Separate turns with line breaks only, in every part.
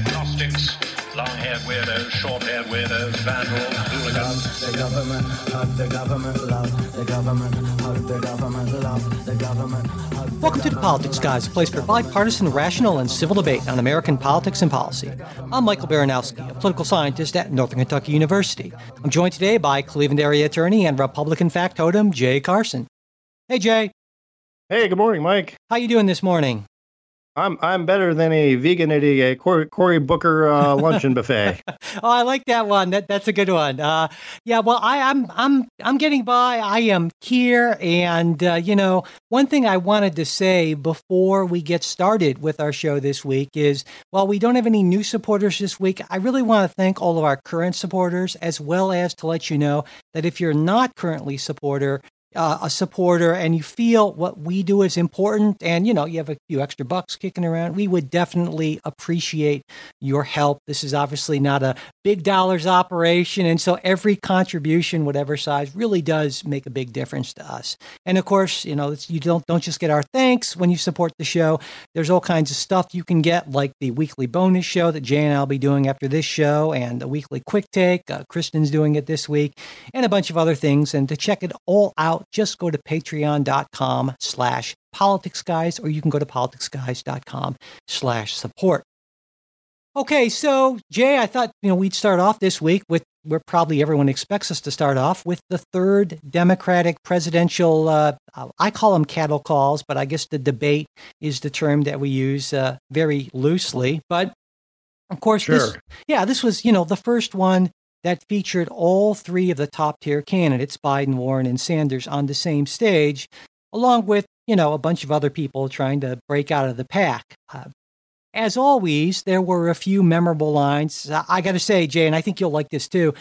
agnostics, long-haired weirdos, short-haired weirdos, vandals, hooligans.
The government, hug the government, love the government, hug the government, love the government.
Welcome to the Politics Guys, a place for bipartisan, rational, and civil debate on American politics and policy. I'm Michael Baranowski, a political scientist at Northern Kentucky University. I'm joined today by Cleveland area attorney and Republican factotum Jay Carson. Hey Jay,
Hey, good morning, Mike.
how you doing this morning?
I'm I'm better than a vegan at a Cory, Cory Booker uh, luncheon buffet.
Oh, I like that one. That that's a good one. Uh, yeah, well, I, I'm I'm I'm getting by. I am here, and uh, you know, one thing I wanted to say before we get started with our show this week is, while we don't have any new supporters this week, I really want to thank all of our current supporters, as well as to let you know that if you're not currently supporter. Uh, a supporter and you feel what we do is important and you know you have a few extra bucks kicking around we would definitely appreciate your help. This is obviously not a big dollars operation and so every contribution whatever size really does make a big difference to us. And of course you know you don't don't just get our thanks when you support the show. There's all kinds of stuff you can get like the weekly bonus show that jay and i'll be doing after this show and the weekly quick take uh, kristen's doing it this week and a bunch of other things and to check it all out just go to patreon.com slash politics guys or you can go to politicsguys.com slash support Okay, so Jay, I thought you know we'd start off this week with where probably everyone expects us to start off with the third Democratic presidential. Uh, I call them cattle calls, but I guess the debate is the term that we use uh, very loosely. But of course, this,
Sure.
yeah, this was you know the first one that featured all three of the top tier candidates, Biden, Warren, and Sanders, on the same stage, along with you know a bunch of other people trying to break out of the pack. Uh, as always, there were a few memorable lines. I got to say, Jay, and I think you'll like this too.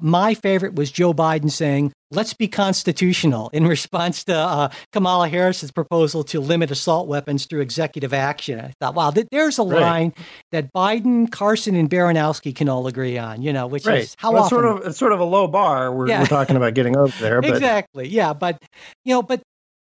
My favorite was Joe Biden saying, let's be constitutional in response to uh, Kamala Harris's proposal to limit assault weapons through executive action. I thought, wow, th- there's a
Right.
line that Biden, Carson, and Baranowski can all agree on, you know, which
right.
is how
well,
often.
it's sort of it's sort of a low bar. We're,
Yeah.
we're talking about getting over there, but
exactly yeah but you know but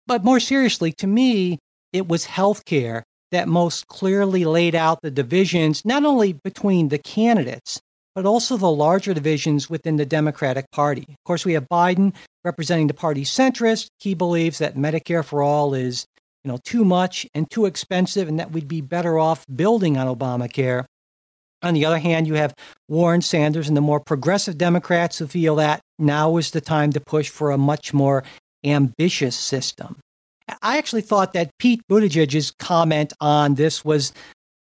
but more seriously to me it was healthcare that most clearly laid out the divisions not only between the candidates but also the larger divisions within the democratic party. Of course we have biden representing the party centrist. He believes that medicare for all is you know too much and too expensive and that we'd be better off building on obamacare. On the other hand, you have Warren Sanders and the more progressive Democrats who feel that now is the time to push for a much more ambitious system. I actually thought that Pete Buttigieg's comment on this was,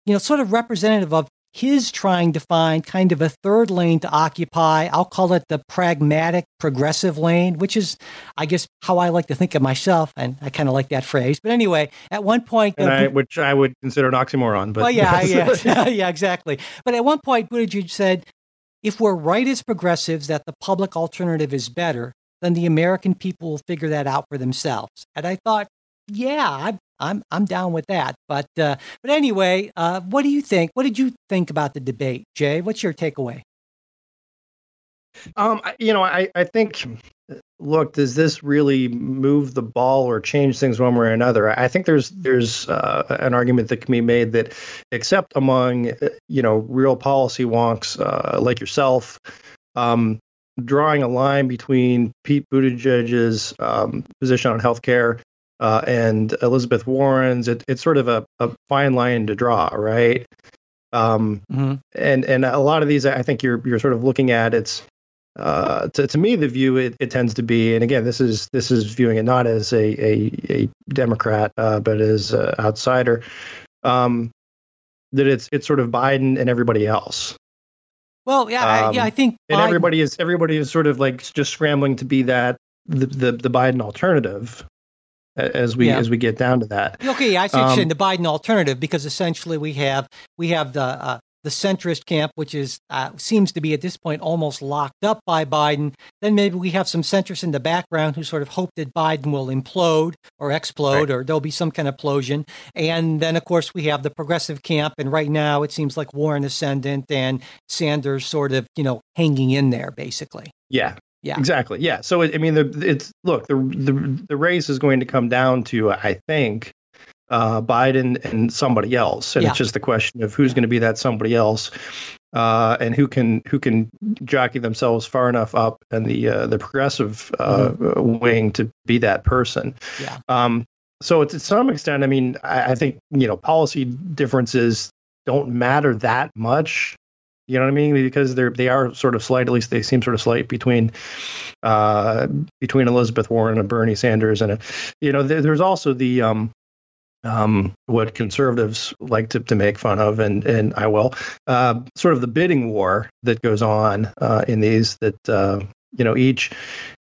you know, sort of representative of his trying to find kind of a third lane to occupy. I'll call it the pragmatic progressive lane, which is, I guess, how I like to think of myself. And I kind of like that phrase. But anyway, at one point,
and
uh,
I, which I would consider an oxymoron. But
well, yeah, yeah, yeah, exactly. But at one point, Buttigieg said, if we're right as progressives that the public alternative is better, then the American people will figure that out for themselves. And I thought, yeah, I'm I'm I'm down with that. But uh, but anyway, uh, what do you think? What did you think about the debate, Jay? What's your takeaway?
Um, you know, I, I think, look, does this really move the ball or change things one way or another? I think there's there's uh, an argument that can be made that, except among uh, you know real policy wonks uh, like yourself, um, drawing a line between Pete Buttigieg's um, position on healthcare uh, and Elizabeth Warren's, it, it's sort of a, a fine line to draw, right? Um,
Mhm.
and and a lot of these I think you're you're sort of looking at it's uh, to, to me the view it, it tends to be and again this is this is viewing it not as a a, a Democrat uh, but as an outsider um, that it's it's sort of Biden and everybody else
Well, yeah, I,
Um,
yeah, I think
and
Biden-
everybody is everybody is sort of like just scrambling to be that the the, the Biden alternative as we
Yeah.
as we get down to that
Okay, I see what you're saying,
Um,
the Biden alternative because essentially we have we have the uh, the centrist camp, which is uh, seems to be at this point almost locked up by Biden. Then maybe we have some centrists in the background who sort of hope that Biden will implode or explode, or there'll be some kind of implosion. And then, of course, we have the progressive camp, and right now it seems like Warren ascendant and Sanders sort of you know hanging in there, basically.
Yeah.
Yeah.
Exactly. Yeah. So it, I mean, the, it's look the, the the race is going to come down to I think uh, Biden and somebody else, and
Yeah.
it's just the question of who's going to be that somebody else, uh, and who can who can jockey themselves far enough up in the uh, the progressive uh, wing to be that person.
Mm-hmm. Yeah.
Um, so to some extent, I mean, I, I think you know policy differences don't matter that much. You know what I mean? Because they're they are sort of slight. At least they seem sort of slight between uh, between Elizabeth Warren and Bernie Sanders, and uh, you know there, there's also the um, um, what conservatives like to, to make fun of, and and I will uh, sort of the bidding war that goes on uh, in these that uh, you know each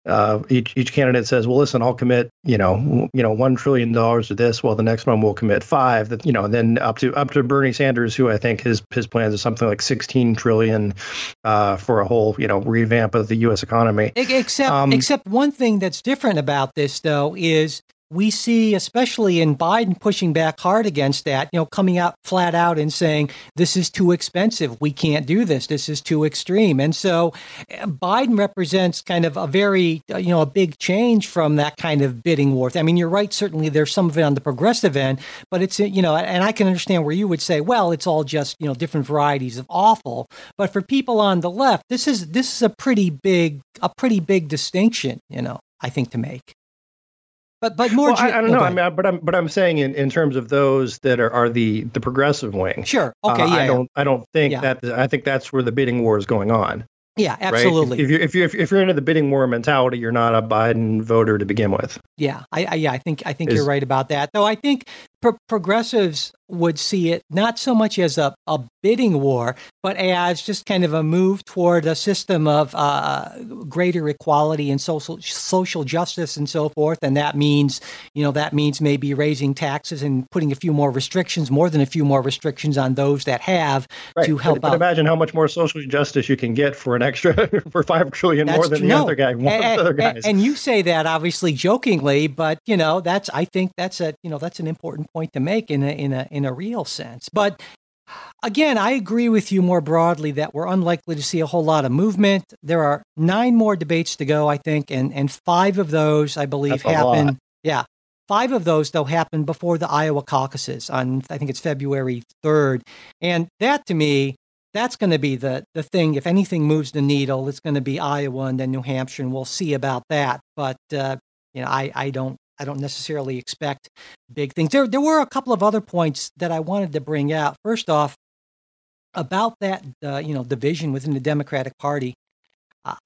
uh, each each candidate says, "Well, listen, I'll commit, you know, you know, one trillion dollars to this. Well, the next one will commit five. That you know, and then up to up to Bernie Sanders, who I think his his plans are something like sixteen trillion uh, for a whole, you know, revamp of the U.S. economy.
Except,
Um,
except one thing that's different about this, though, is we see, especially in Biden, pushing back hard against that. You know, coming out flat out and saying this is too expensive. We can't do this. This is too extreme. And so, uh, Biden represents kind of a very, uh, you know, a big change from that kind of bidding war. I mean, you're right. Certainly, there's some of it on the progressive end, but it's you know, and I can understand where you would say, well, it's all just you know different varieties of awful. But for people on the left, this is this is a pretty big a pretty big distinction, you know, I think to make. But but more
Well, I, I don't know.
go
I mean, I, but I'm but I'm saying in, in terms of those that are, are the the progressive wing.
sure. Okay,
uh,
yeah,
I don't I don't think
Yeah.
that I think that's where the bidding war is going on.
yeah,
right?
absolutely.
If, if you if, you if you're into the bidding war mentality, you're not a Biden voter to begin with.
Yeah, I, I yeah, I think I think
Is-
you're right about that. Though I think pro- progressives would see it not so much as a, a bidding war, but as just kind of a move toward a system of uh, greater equality and social social justice and so forth. And that means, you know, that means maybe raising taxes and putting a few more restrictions, more than a few more restrictions on those that have to help
but, but imagine how much more social justice you can get for an extra for five trillion more than
true.
the other guy.
And,
the other guys.
and you say that obviously jokingly, but you know that's I think that's a you know that's an important point to make in a in a in a real sense. But again, I agree with you more broadly that we're unlikely to see a whole lot of movement. There are nine more debates to go, I think, and and five of those I believe
a lot.
happen. Yeah. Five of those, though, happen before the Iowa caucuses on, I think it's February 3rd. And that, to me, that's going to be the, the thing. If anything moves the needle, it's going to be Iowa and then New Hampshire, and we'll see about that. But, uh, you know, I, I don't I don't necessarily expect big things. There there were a couple of other points that I wanted to bring out. First off, about that uh, you know division within the Democratic Party.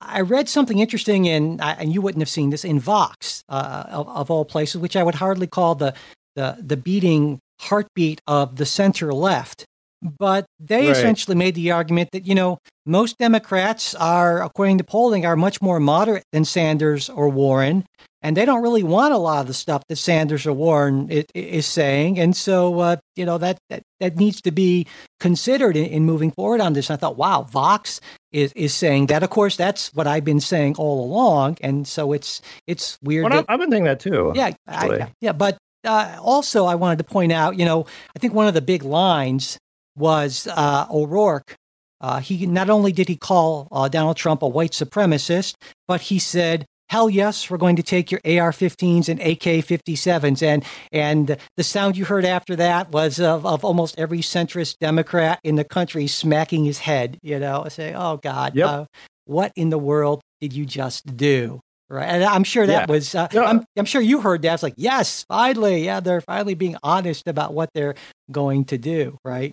I- read something interesting in, and you wouldn't have seen this in Vox, uh, of, of all places, which I would hardly call the the the beating heartbeat of the center left. But they
Right.
essentially made the argument that you know most Democrats are, according to polling, are much more moderate than Sanders or Warren, and they don't really want a lot of the stuff that Sanders or Warren i- i- is saying. And so, uh, you know, that, that that needs to be considered in, in moving forward on this. And I thought, wow, Vox is is saying that. Of course, that's what I've been saying all along, and so it's it's weird.
Well,
that,
I've been thinking that too.
yeah, I, yeah, but uh, also I wanted to point out, you know, I think one of the big lines was uh, O'Rourke. Uh, he not only did he call uh, Donald Trump a white supremacist, but he said, "Hell yes, we're going to take your AR-15s and AK-57s." And and the sound you heard after that was of, of almost every centrist Democrat in the country smacking his head, you know, saying, "Oh God,
Yep.
uh, what in the world did you just do?" Right, and I'm sure that
Yeah.
was. Uh,
Yeah.
I'm, I'm sure you heard that. It's like, yes, finally, yeah, they're finally being honest about what they're going to do. Right?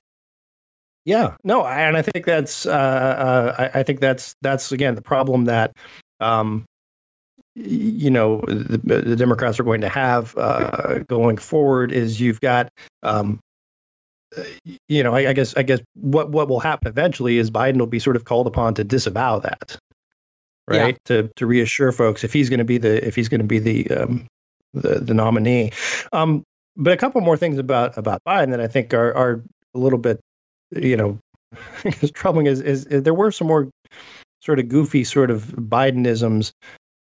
Yeah, no, and I think that's uh, uh, I, I think that's that's again the problem that um, you know the, the Democrats are going to have uh, going forward is you've got um, you know I, I guess I guess what what will happen eventually is Biden will be sort of called upon to disavow that
Yeah.
right to to reassure folks if he's going to be the if he's going to be the um, the the nominee. Um, but a couple more things about about Biden that I think are are a little bit you know is troubling is, is is there were some more sort of goofy sort of Bidenisms.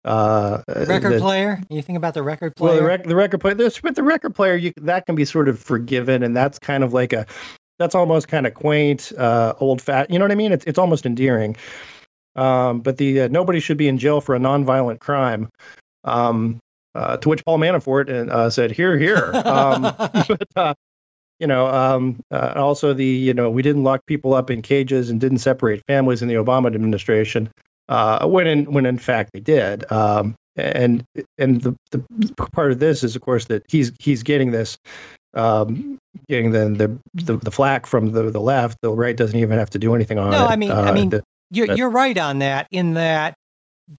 Uh,
Record
that-
player. You think about the record
well,
player?
the, rec- the record player, this, but the record player, you, that can be sort of forgiven, and that's kind of like a, that's almost kind of quaint, uh, old fat. You know what I mean? It's it's almost endearing. Um, but the uh, nobody should be in jail for a nonviolent crime. Um, Uh, to which Paul Manafort uh, said, "Here, here." Um, but, uh, you know, um, uh, also the you know we didn't lock people up in cages and didn't separate families in the Obama administration, uh, when in when in fact they did. Um, and and the, the part of this is of course that he's he's getting this um, getting the, the the the flack from the the left. The right doesn't even have to do anything on
no,
it.
No, I mean,
Uh,
I mean,
the-
you're you're right on that. In that,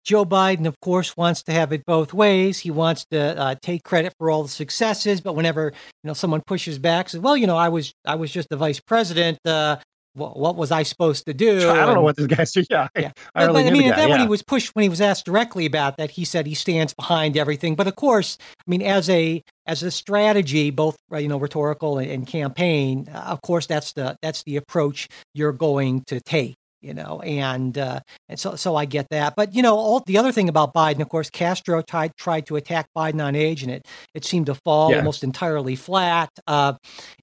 Joe Biden, of course, wants to have it both ways. He wants to uh, take credit for all the successes, but whenever you know someone pushes back, says, "Well, you know, I was I was just the vice president. Uh, what, what was I supposed to do?"
I don't know what this guy's doing. Yeah,
Yeah.
I
But,
really
I mean, and
guy,
then when he was pushed, when he was asked directly about that, he said he stands behind everything. But of course, I mean, as a as a strategy, both uh, you know, rhetorical and, and campaign, uh, of course, that's the that's the approach you're going to take. You know, and uh, and so so I get that. But you know, all the other thing about Biden, of course, Castro tried tried to attack Biden on age, and it it seemed to fall
Yeah.
almost entirely flat. Uh,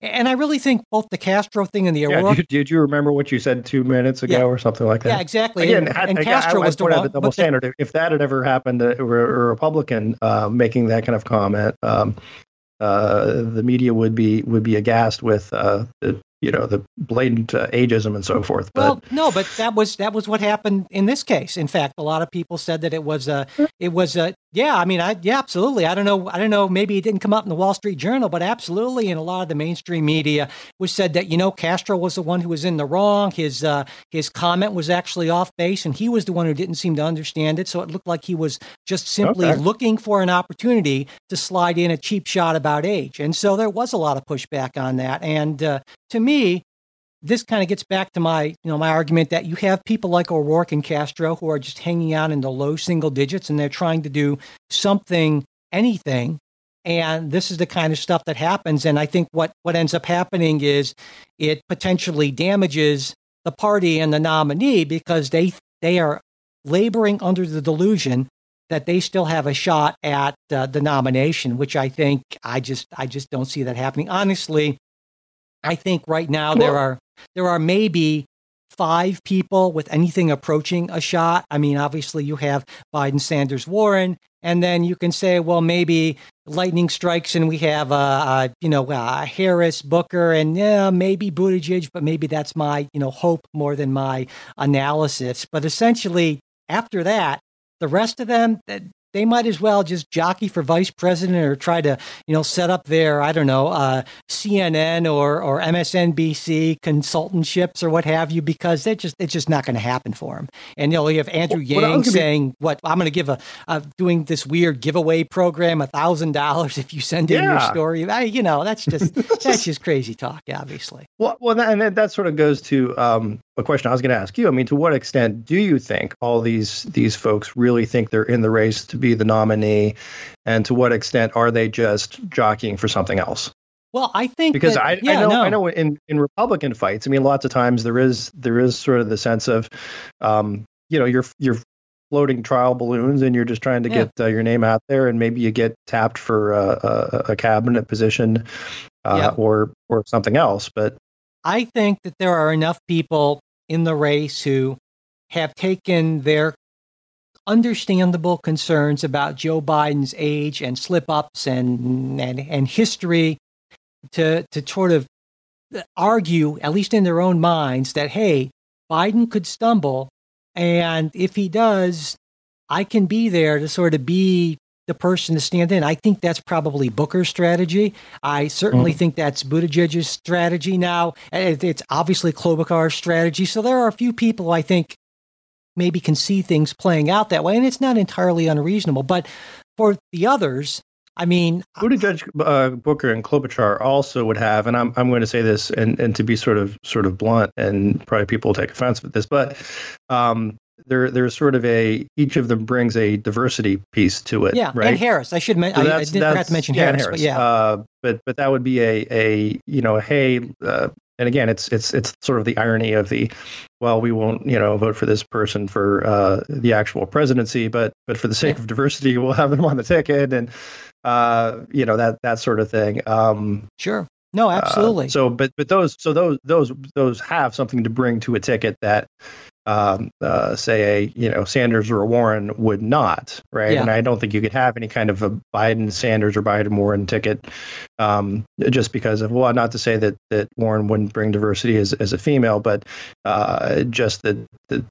and I really think both the Castro thing and the
Yeah,
Aurora
did, did you remember what you said two minutes ago
Yeah.
or something like that?
yeah, exactly.
Again,
and,
I-
and Castro
I,
was
I
the
point the double
but the-
standard. If- that had ever happened, or a Republican uh, making that kind of comment, um, uh, the media would be would be aghast with uh, the you know the blatant uh, ageism and so forth. But
Well, no, but that was that was what happened in this case. In fact, a lot of people said that it was a it was a yeah. I mean, I yeah, absolutely. I don't know. I don't know. Maybe it didn't come up in the Wall Street Journal, but absolutely, in a lot of the mainstream media, which said that you know Castro was the one who was in the wrong. His uh, his comment was actually off base, and he was the one who didn't seem to understand it. So it looked like he was just simply
Okay.
looking for an opportunity to slide in a cheap shot about age. And so there was a lot of pushback on that. And uh, to me, this kind of gets back to my, you know, my argument that you have people like O'Rourke and Castro who are just hanging out in the low single digits and they're trying to do something, anything. And this is the kind of stuff that happens. And I think what, what ends up happening is it potentially damages the party and the nominee because they they are laboring under the delusion that they still have a shot at uh, the nomination, which I think I just I just don't see that happening. Honestly, I think right now there are there are maybe five people with anything approaching a shot. I mean, obviously you have Biden, Sanders, Warren, and then you can say, well, maybe lightning strikes and we have uh, uh you know uh, Harris, Booker, and yeah, maybe Buttigieg, but maybe that's my you know hope more than my analysis. But essentially, after that, the rest of them. Th- They might as well just jockey for vice president or try to, you know, set up their, I don't know, uh, CNN or or MSNBC consultantships or what have you, because they're just it's just not going to happen for them. And you know, you have Andrew
Well,
Yang
gonna be-
saying, "What I'm going to give a, a doing this weird giveaway program, a thousand dollars if you send in your story." I, you know, that's just that's just crazy talk, obviously.
Well, well, that, and that, that sort of goes to um, a question I was going to ask you. I mean, to what extent do you think all these these folks really think they're in the race to be the nominee, and to what extent are they just jockeying for something else?
Well, I think
Because
that-
I,
yeah,
I know
no.
I know in, in Republican fights, I mean, lots of times there is there is sort of the sense of, um, you know, you're you're floating trial balloons and you're just trying to
Yeah.
get uh, your name out there, and maybe you get tapped for uh, a, a cabinet position, uh,
Yep.
or or something else. But
I think that there are enough people in the race who have taken their understandable concerns about Joe Biden's age and slip ups and, and and history to to sort of argue, at least in their own minds, that hey, Biden could stumble, and if he does, I can be there to sort of be the person to stand in. I think that's probably Booker's strategy. I certainly think that's Buttigieg's strategy now. It's obviously Klobuchar's strategy. So there are a few people I think maybe can see things playing out that way, and it's not entirely unreasonable. But for the others, I mean,
Buttigieg, uh, Booker, and Klobuchar also would have, and I'm I'm going to say this, and and to be sort of sort of blunt, and probably people will take offense with this, but um, there there's sort of a each of them brings a diversity piece to it,
yeah,
right?
and Harris. I should mention.
So
I, I did forgot to mention
yeah, and
Harris, but yeah,
Uh, but but that would be a a you know hey, uh, and again it's it's it's sort of the irony of the well we won't you know vote for this person for uh, the actual presidency, but but for the sake
Yeah.
of diversity we'll have them on the ticket and uh, you know that that sort of thing. Um,
sure. No,
uh,
absolutely.
so but but those so those those those have something to bring to a ticket that. Um, uh, say a you know Sanders or a Warren would not, right?
Yeah.
And I don't think you could have any kind of a Biden Sanders or Biden Warren ticket, um, just because of well, not to say that that Warren wouldn't bring diversity as as a female, but uh, just that that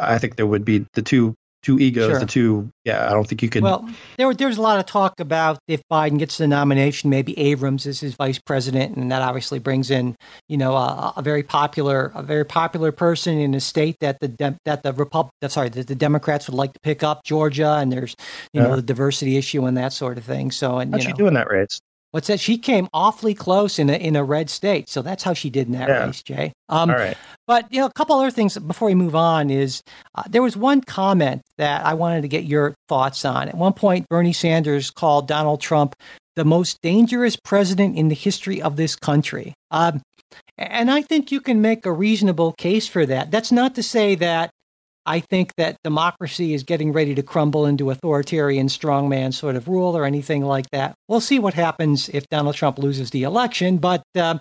I think there would be the two two egos,
Sure.
the two. Yeah, I don't think you could.
Well, there there's a lot of talk about if Biden gets the nomination, maybe Abrams is his vice president, and that obviously brings in you know a, a very popular a very popular person in a state that the that the Repub sorry that the Democrats would like to pick up Georgia, and there's you know the diversity issue and that sort of thing. So and
how's
you know
doing that race?
What's that? She came awfully close in a in a red state, so that's how she did in that
Yeah.
race, Jay. Um,
All right.
but you know, a couple other things before we move on is uh, there was one comment that I wanted to get your thoughts on. At one point, Bernie Sanders called Donald Trump the most dangerous president in the history of this country, um, and I think you can make a reasonable case for that. That's not to say that I think that democracy is getting ready to crumble into authoritarian strongman sort of rule or anything like that. We'll see what happens if Donald Trump loses the election, but. Um,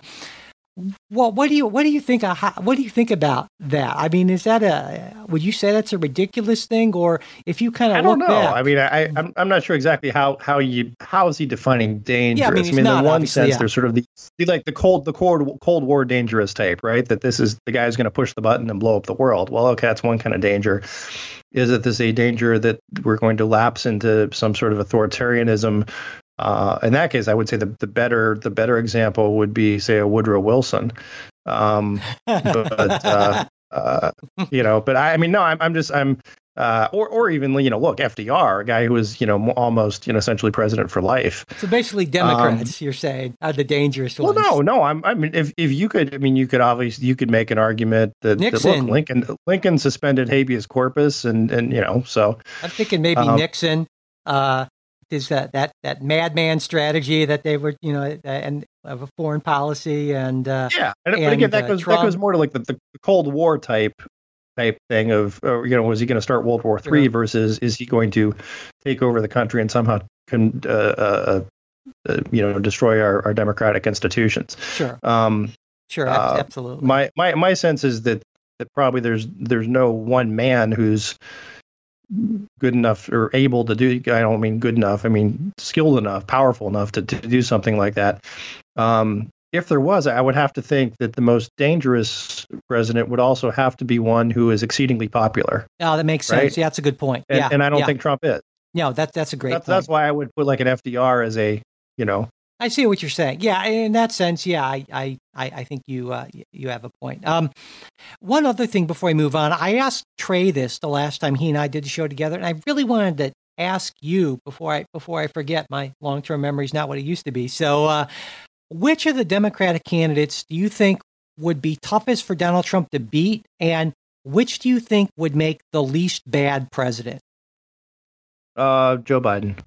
well, what do you what do you think? uh, What do you think about that? I mean, is that a? Would you say that's a ridiculous thing, or if you kind of I
don't
look
know.
back?
I mean, I, I'm I'm not sure exactly how how you how is he defining dangerous?
Yeah, I he's
in
not,
one sense,
yeah.
there's sort of the, like the cold the cold Cold War dangerous type, right? That this is the guy who's going to push the button and blow up the world. Well, okay, that's one kind of danger. Is it this a danger that we're going to lapse into some sort of authoritarianism? Uh, in that case, I would say the, the better the better example would be say a Woodrow Wilson. Um, but uh, uh, you know, but I, I mean, no, I'm, I'm just, I'm, uh, or, or even, you know, look, FDR, a guy who was, you know, almost, you know, essentially president for life.
so basically, Democrats, you're saying, are the dangerous
Um, Well,
ones.
no, no, I'm, I mean, if, if you could, I mean, you could obviously, you could make an argument that, that
Nixon.
look, Lincoln, Lincoln suspended habeas corpus, and and you know, so
I'm thinking maybe
Um,
Nixon. Uh, is that that that madman strategy that they were, you know, and of a foreign policy and uh,
yeah. And, but
and,
again, that
uh,
goes that goes more to like the, the Cold War type type thing of, uh, you know, was he going to start World War Three versus is he going to take over the country and somehow can, uh, uh, uh, you know, destroy our, our democratic institutions?
sure,
Um,
sure,
uh,
absolutely.
my my my sense is that that probably there's there's no one man who's good enough or able to do I don't mean good enough I mean skilled enough powerful enough to, to do something like that um, if there was I would have to think that the most dangerous president would also have to be one who is exceedingly popular
oh, that makes sense. Yeah, that's a good point.
and,
yeah,
and I don't
yeah.
think Trump is
no, that that's a great
that's,
point.
that's why I would put like an FDR as a you know
I see what you're saying. Yeah, in that sense, yeah, I I, I think you uh, you have a point. Um, one other thing before I move on, I asked Trey this the last time he and I did the show together, and I really wanted to ask you before I before I forget. My long term memory is not what it used to be. So, uh, which of the Democratic candidates do you think would be toughest for Donald Trump to beat, and which do you think would make the least bad president?
uh, Joe Biden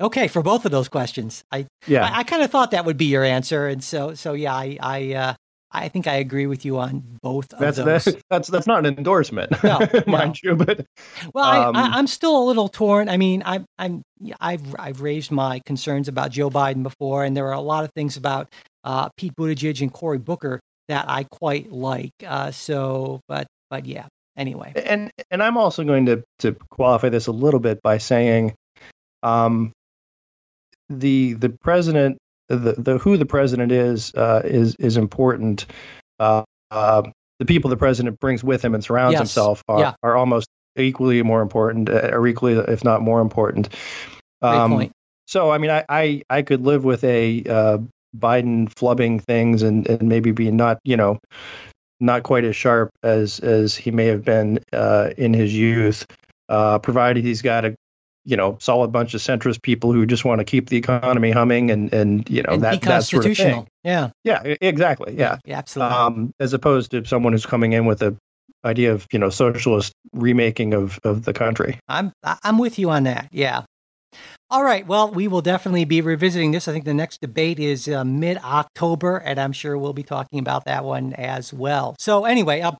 Okay, for both of those questions, I
yeah
I, I kind of thought that would be your answer, and so so yeah, I I uh, I think I agree with you on both of
that's
those.
that's that's that's not an endorsement
No,
mind you but
well, I,
um,
I, I'm still a little torn. I mean, I'm I'm I've I've raised my concerns about Joe Biden before, and there are a lot of things about uh, Pete Buttigieg and Cory Booker that I quite like. Uh, so, but but yeah. Anyway,
and and I'm also going to to qualify this a little bit by saying, um, the the president, the the who the president is uh, is is important. Uh, uh, the people the president brings with him and surrounds
Yes.
himself are,
Yeah.
are almost equally more important, uh, or equally if not more important.
great
Um,
point.
So I mean, I I, I could live with a uh, Biden flubbing things and, and maybe be not you know not quite as sharp as as he may have been uh, in his youth, uh, provided he's got a you know solid bunch of centrist people who just want to keep the economy humming and and you know
and
that that sort of thing.
yeah,
Yeah, exactly. Yeah.
absolutely.
Um, as opposed to someone who's coming in with a idea of you know socialist remaking of of the country.
I'm I'm with you on that. Yeah. All right. Well, we will definitely be revisiting this. I think the next debate is uh, mid October, and I'm sure we'll be talking about that one as well. So, anyway, uh,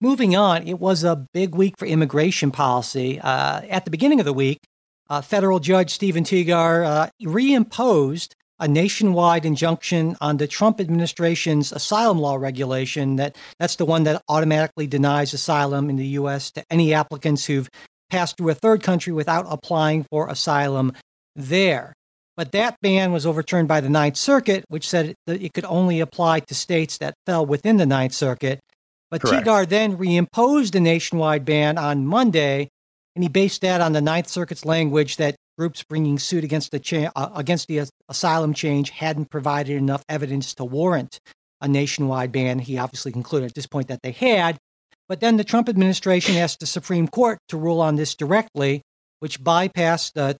moving on, it was a big week for immigration policy. Uh, at the beginning of the week, uh, federal judge Stephen Tigar uh, reimposed a nationwide injunction on the Trump administration's asylum law regulation that that's the one that automatically denies asylum in the US to any applicants who've passed through a third country without applying for asylum there. But that ban was overturned by the Ninth Circuit, which said that it could only apply to states that fell within the Ninth Circuit. But
Correct.
TIGAR then reimposed a nationwide ban on Monday, and he based that on the Ninth Circuit's language that groups bringing suit against the cha- uh, against the asylum change hadn't provided enough evidence to warrant a nationwide ban. He obviously concluded at this point that they had. But then the Trump administration asked the Supreme Court to rule on this directly, which bypassed the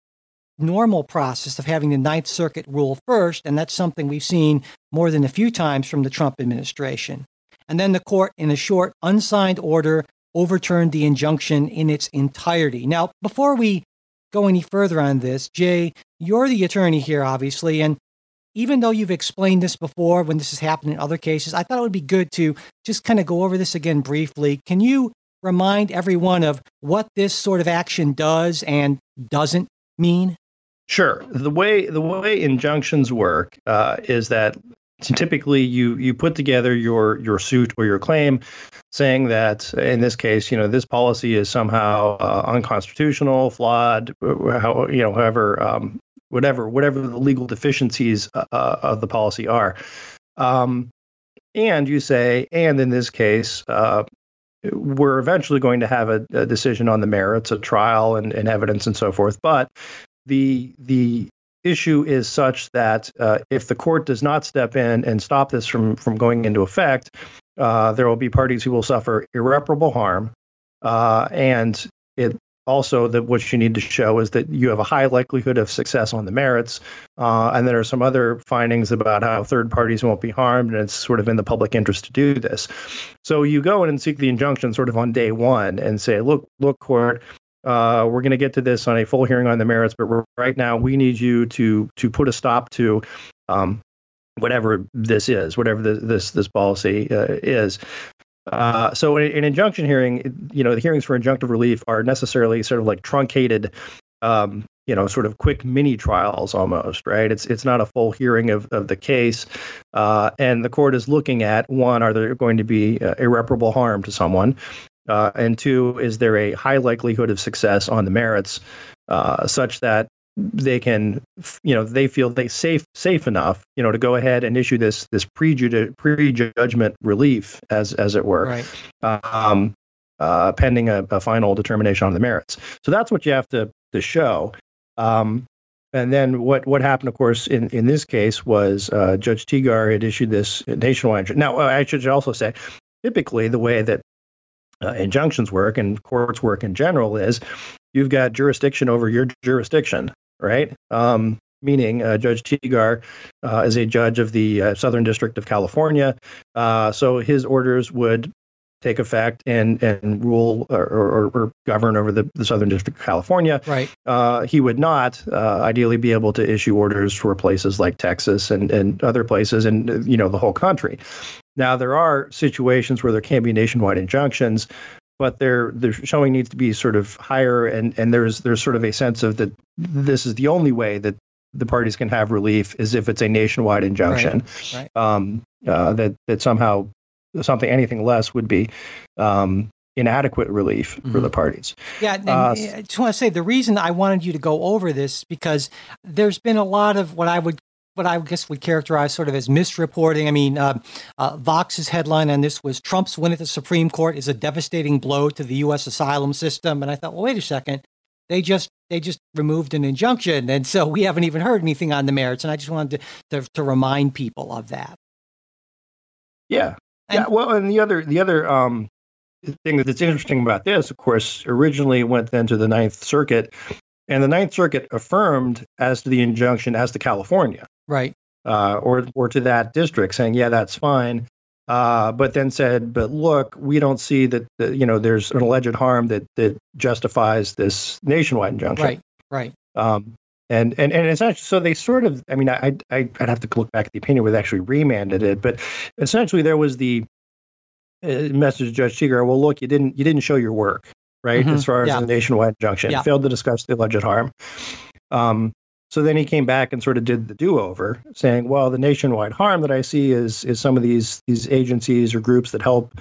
normal process of having the Ninth Circuit rule first. And that's something we've seen more than a few times from the Trump administration. And then the court, in a short, unsigned order, overturned the injunction in its entirety. Now, before we go any further on this, Jay, you're the attorney here, obviously. And even though you've explained this before when this has happened in other cases, I thought it would be good to just kind of go over this again briefly. Can you remind everyone of what this sort of action does and doesn't mean?
Sure. The way the way injunctions work uh, is that typically you you put together your your suit or your claim, saying that in this case, you know, this policy is somehow uh, unconstitutional, flawed, how you know, however, um, whatever whatever the legal deficiencies uh, of the policy are. Um, and you say, and in this case, uh, we're eventually going to have a, a, decision on the merits, a trial and, and evidence and so forth. But the the issue is such that uh, if the court does not step in and stop this from from going into effect, uh, there will be parties who will suffer irreparable harm, uh, and it also that what you need to show is that you have a high likelihood of success on the merits, uh, and there are some other findings about how third parties won't be harmed, and it's sort of in the public interest to do this. So you go in and seek the injunction sort of on day one and say, look, look, court, uh, we're going to get to this on a full hearing on the merits, but right now we need you to to put a stop to um, whatever this is, whatever the, this this policy uh, is. Uh, so in an injunction hearing, you know, the hearings for injunctive relief are necessarily sort of like truncated, um, you know, sort of quick mini trials almost, right? It's it's not a full hearing of, of the case, uh, and the court is looking at one: are there going to be uh, irreparable harm to someone? Uh, and two, is there a high likelihood of success on the merits uh, such that they can, you know, they feel they safe safe enough, you know, to go ahead and issue this this prejud- prejudgment relief, as as it were,
Right.
um, uh, pending a, a final determination on the merits. So that's what you have to to show. Um, and then what what happened, of course, in, in this case was uh, Judge Tigar had issued this nationwide. Now, I should also say, typically the way that uh, injunctions work and courts work in general is you've got jurisdiction over your jurisdiction, right? Um, meaning uh, Judge Tigar uh, is a judge of the uh, Southern District of California, uh, so his orders would take effect and and rule or, or, or govern over the, the Southern District of California.
Right.
Uh, he would not uh, ideally be able to issue orders for places like Texas and, and other places and you know the whole country. Now there are situations where there can be nationwide injunctions, but their their showing needs to be sort of higher and and there's there's sort of a sense of that this is the only way that the parties can have relief is if it's a nationwide injunction.
right. Right.
Um, uh, that that somehow something anything less would be um, inadequate relief for the parties.
Yeah, and
Uh,
I just want to say the reason I wanted you to go over this because there's been a lot of what I would what I guess would characterize sort of as misreporting. I mean, uh, uh, Vox's headline on this was Trump's win at the Supreme Court is a devastating blow to the U.S. asylum system, and I thought, well, wait a second, they just they just removed an injunction, and so we haven't even heard anything on the merits, and I just wanted to to, to remind people of that.
Yeah,
And-
yeah. Well, and the other the other um, thing that's interesting about this, of course, originally went then to the Ninth Circuit, and the Ninth Circuit affirmed as to the injunction as to California.
Right.
uh, or or to that district, saying, "Yeah, that's fine," uh, but then said, "But look, we don't see that, that you know there's an alleged harm that that justifies this nationwide injunction."
Right. Right.
Um, and and and it's actually so they sort of. I mean, I, I I'd have to look back at the opinion where they actually remanded it, but essentially there was the uh, message to Judge Tigar. Well, look, you didn't you didn't show your work, right?
Mhm,
As far as
yeah.
the nationwide injunction,
Yeah.
failed to discuss the alleged harm. Um, So then he came back and sort of did the do-over, saying, "Well, the nationwide harm that I see is is some of these these agencies or groups that help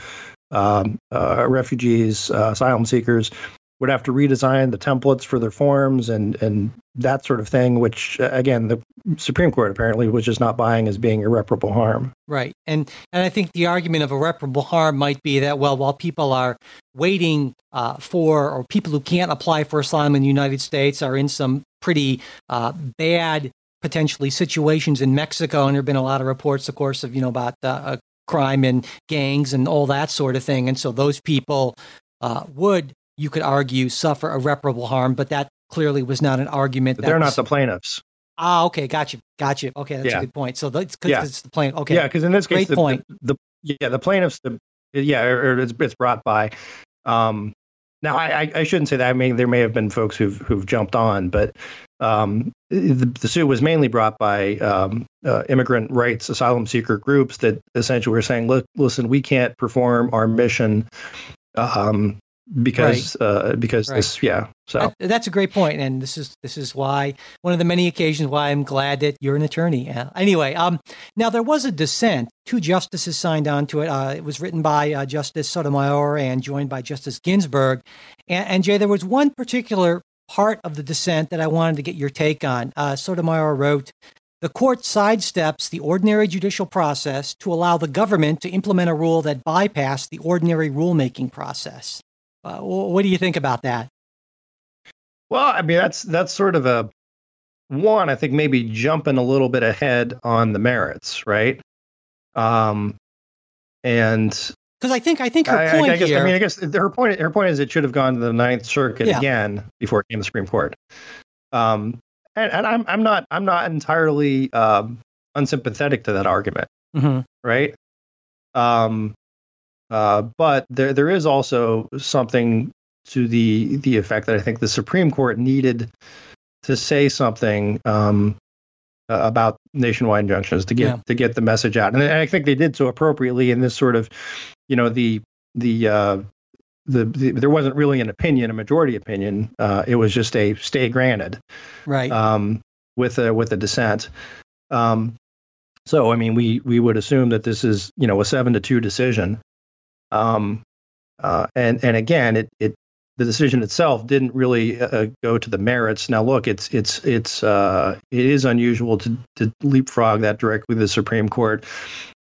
um, uh, refugees, uh, asylum seekers." Would have to redesign the templates for their forms and and that sort of thing, which uh, again the Supreme Court apparently was just not buying as being irreparable harm.
Right, and and I think the argument of irreparable harm might be that well, while people are waiting uh, for or people who can't apply for asylum in the United States are in some pretty uh, bad potentially situations in Mexico, and there have been a lot of reports, of course, of you know about uh, uh crime and gangs and all that sort of thing, and so those people uh, would you could argue suffer irreparable harm, but that clearly was not an argument.
they're
was,
not the plaintiffs.
Ah, okay, gotcha, gotcha. Okay, that's yeah. a good point. So that's because yeah. it's the plaintiff. Okay,
yeah, because in this case, Great the, point. The, the, yeah, the plaintiffs, the yeah, or, or it's, it's brought by. Um, now, I, I shouldn't say that. I mean, there may have been folks who've who've jumped on, but um, the, the, suit was mainly brought by um, uh, immigrant rights asylum seeker groups that essentially were saying, "Look, listen, we can't perform our mission um, because right. uh, because right. this yeah so
that, that's a great point and this is this is why one of the many occasions why i'm glad that you're an attorney uh, anyway um now there was a dissent two justices signed on to it uh, it was written by uh, justice sotomayor and joined by justice ginsburg and, and, jay there was one particular part of the dissent that i wanted to get your take on uh, sotomayor wrote the court sidesteps the ordinary judicial process to allow the government to implement a rule that bypassed the ordinary rulemaking process. Uh, what do you think about that?
Well, I mean, that's that's sort of a one. I think maybe jumping a little bit ahead on the merits, right? Um, and
because I think I think her point
I, I guess,
here.
I mean, I guess her point her point is it should have gone to the Ninth Circuit yeah. again before it came to the Supreme Court. Um, and, and I'm I'm not I'm not entirely um, unsympathetic to that argument, mm-hmm. right? Um, uh, but there there is also something to the the effect that I think the Supreme Court needed to say something um, about nationwide injunctions to get yeah. to get the message out, and I think they did so appropriately in this sort of, you know, the the uh, the, the, there wasn't really an opinion, a majority opinion. Uh, it was just a stay granted,
right?
Um, with a with a dissent. Um, so I mean, we we would assume that this is you know a seven to two decision. Um, uh, and and again, it it the decision itself didn't really uh, uh, go to the merits. Now, look, it's it's it's uh, it is unusual to to leapfrog that directly to the Supreme Court.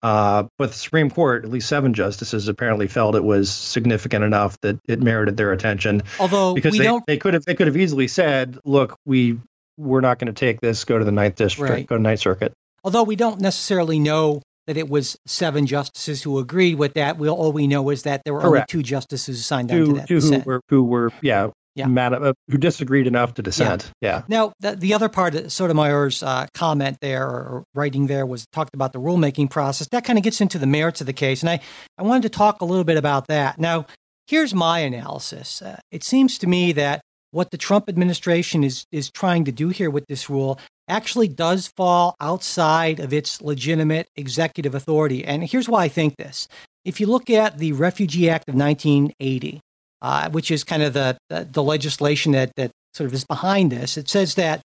Uh, but the Supreme Court, at least seven justices, apparently felt it was significant enough that it merited their attention.
Although
because
they,
they could have they could have easily said, "Look, we we're not going to take this. Go to the Ninth District. Right. Go to Ninth Circuit."
Although we don't necessarily know that it was seven justices who agreed with that. We all we know is that there were Correct. only two justices who signed
two,
on to that.
Two who were, who were yeah yeah. Mad, uh, who disagreed enough to dissent. Yeah. yeah.
Now, the, the, other part of Sotomayor's uh, comment there or writing there was talked about the rulemaking process. That kind of gets into the merits of the case. And I, I wanted to talk a little bit about that. Now, here's my analysis. Uh, it seems to me that what the Trump administration is, is trying to do here with this rule actually does fall outside of its legitimate executive authority. And here's why I think this. If you look at the Refugee Act of 1980, uh, which is kind of the, the, legislation that, that sort of is behind this, it says that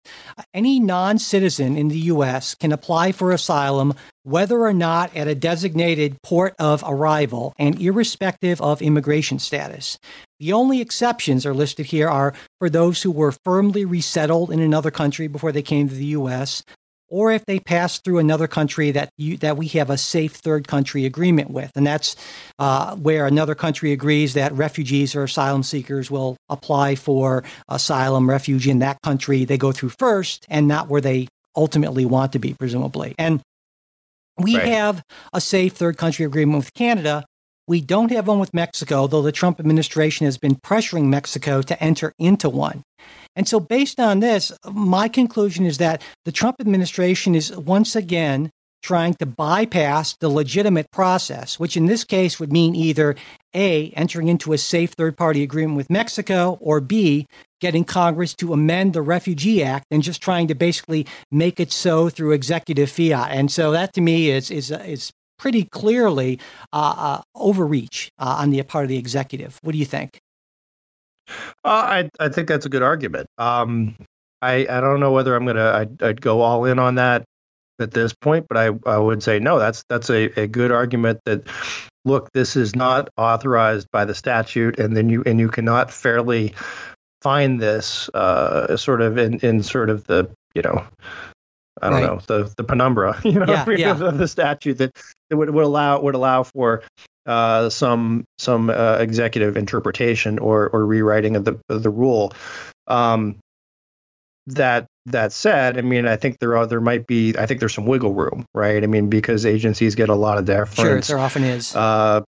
any non citizen in the U.S. can apply for asylum whether or not at a designated port of arrival and irrespective of immigration status. The only exceptions are listed here are for those who were firmly resettled in another country before they came to the U.S., or if they pass through another country that you, that we have a safe third country agreement with, and that's uh, where another country agrees that refugees or asylum seekers will apply for asylum, refuge in that country they go through first, and not where they ultimately want to be, presumably. And we right. have a safe third country agreement with Canada. We don't have one with Mexico, though the Trump administration has been pressuring Mexico to enter into one. And so, based on this, my conclusion is that the Trump administration is once again trying to bypass the legitimate process, which in this case would mean either A, entering into a safe third party agreement with Mexico, or B, getting Congress to amend the Refugee Act and just trying to basically make it so through executive fiat. And so that to me is, is, is pretty clearly uh, uh, overreach uh, on the part of the executive. What do you think?
Uh, I I think that's a good argument. Um, I, I don't know whether I'm gonna I'd, I'd go all in on that at this point, but I, I would say no. That's that's a, a good argument that look, this is not authorized by the statute, and then you and you cannot fairly find this uh, sort of in, in sort of the you know I don't right. know the the penumbra you know yeah, yeah. Of the statute that, that would, would allow would allow for uh, some some uh, executive interpretation or or rewriting of the of the rule. Um, that that said, I mean, I think there are there might be I think there's some wiggle room, right? I mean, because agencies get a lot of deference.
Sure, there often is.
Uh,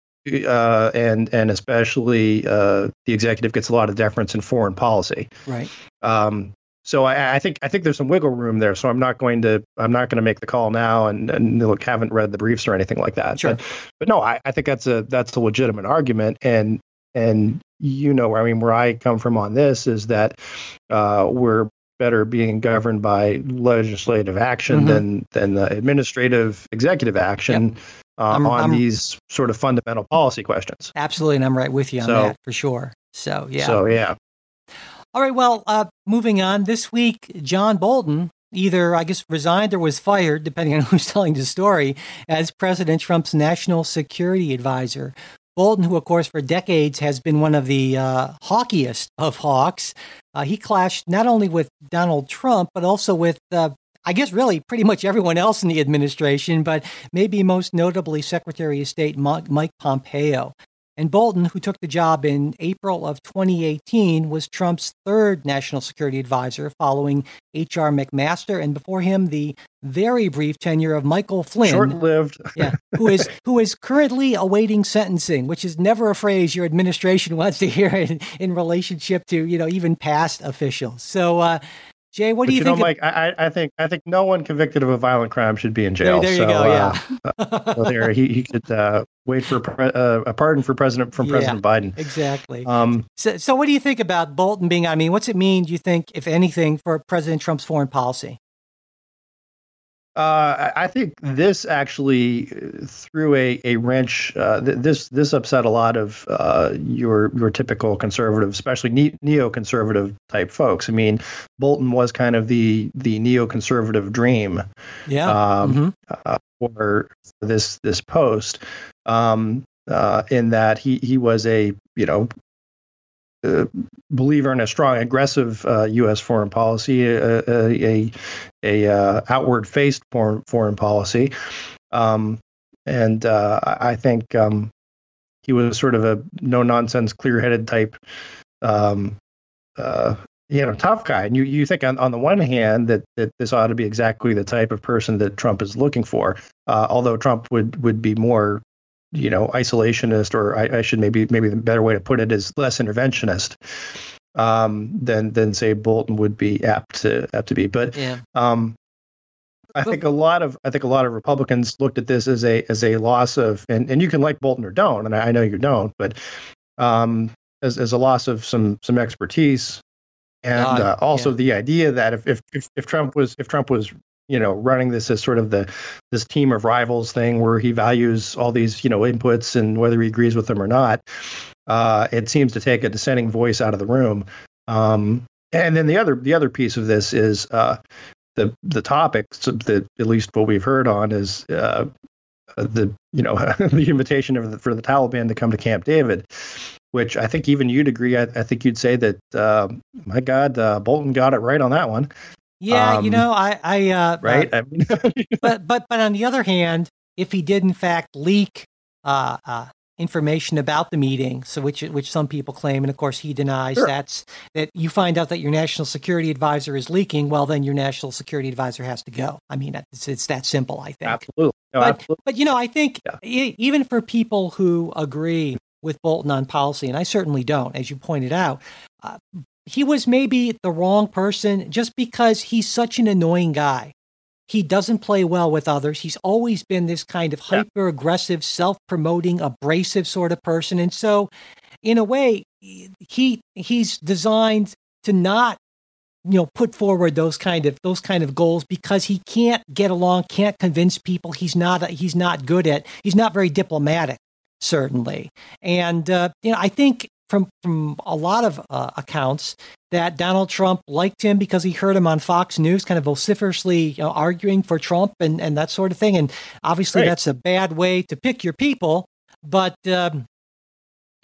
uh, and and especially uh, the executive gets a lot of deference in foreign policy.
Right.
Um, so I, I, think I think there's some wiggle room there. So I'm not going to I'm not going to make the call now and, and look haven't read the briefs or anything like that.
Sure.
But, but no, I, I think that's a that's a legitimate argument. And and you know, I mean, where I come from on this is that uh, we're better being governed by legislative action mm-hmm. than than the administrative executive action. Yep. Uh, I'm, on I'm, these sort of fundamental policy questions.
Absolutely, and I'm right with you on so, that for sure. So yeah.
So yeah.
All right. Well, uh, moving on. This week, John Bolton either, I guess, resigned or was fired, depending on who's telling the story, as President Trump's national security advisor. Bolton, who, of course, for decades has been one of the uh, hawkiest of hawks, uh, he clashed not only with Donald Trump, but also with, uh, I guess, really pretty much everyone else in the administration, but maybe most notably Secretary of State Mike Pompeo. And Bolton, who took the job in April of 2018, was Trump's third national security advisor following H.R. McMaster, and before him, the very brief tenure of Michael Flynn.
Short-lived.
yeah, who is who is currently awaiting sentencing, which is never a phrase your administration wants to hear in, in relationship to you know even past officials. So uh, Jay, what
but
do you,
you
think?
Know, Mike, I, I, think I think no one convicted of a violent crime should be in jail.
There, there you so, go. Uh,
yeah. so there, he, he could uh, wait for pre- uh, a pardon for president from yeah, President Biden.
Exactly. Um, so, so, what do you think about Bolton being? I mean, what's it mean? Do you think, if anything, for President Trump's foreign policy?
Uh, I think this actually threw a, a wrench. Uh, th- this this upset a lot of uh, your your typical conservative, especially ne- neoconservative type folks. I mean, Bolton was kind of the the neoconservative dream.
Yeah.
Um, mm-hmm. Uh, for this this post, um, uh, in that he he was a you know uh, believer in a strong, aggressive uh, U.S. foreign policy, a, a, a, uh, outward faced foreign foreign policy, um, and uh, I think um, he was sort of a no nonsense, clear headed type, um, uh, you know, tough guy. And you you think on, on the one hand that that this ought to be exactly the type of person that Trump is looking for, although Trump would would be more you know isolationist or I, I, should maybe maybe the better way to put it is less interventionist um, than than say Bolton would be apt to apt to be. But
yeah.
um, I think a lot of I think a lot of Republicans looked at this as a as a loss of and, and you can like Bolton or don't, and I, I know you don't, but um, as as a loss of some some expertise and uh, also yeah. the idea that if, if if if Trump was if Trump was you know running this as sort of the this team of rivals thing where he values all these you know inputs and whether he agrees with them or not uh, it seems to take a dissenting voice out of the room um, and then the other the other piece of this is uh, the the topics that at least what we've heard on is uh, the you know the invitation the, for the Taliban to come to Camp David, which I think even you'd agree. I, I think you'd say that uh, my God, uh, Bolton got it right on that one.
Yeah, um, you know, I, I, uh, uh
right. Uh, I mean,
but, but, but on the other hand, if he did in fact leak uh, uh, information about the meeting, so which which some people claim, and of course he denies sure. that's that you find out that your national security advisor is leaking, well then your national security advisor has to go. I mean, it's, it's that simple. I think
absolutely.
No, but, absolutely. but you know, I think yeah. e- even for people who agree with Bolton on policy, and I certainly don't, as you pointed out, uh, he was maybe the wrong person just because he's such an annoying guy. He doesn't play well with others. He's always been this kind of hyper aggressive, self promoting, abrasive sort of person. And so, in a way, he he's designed to not you know put forward those kind of those kind of goals because he can't get along can't convince people he's not he's not good at he's not very diplomatic certainly and uh, you know i think from from a lot of uh, accounts that Donald Trump liked him because he heard him on Fox News, kind of vociferously you know, arguing for Trump and and that sort of thing. And obviously, right. that's a bad way to pick your people. But um,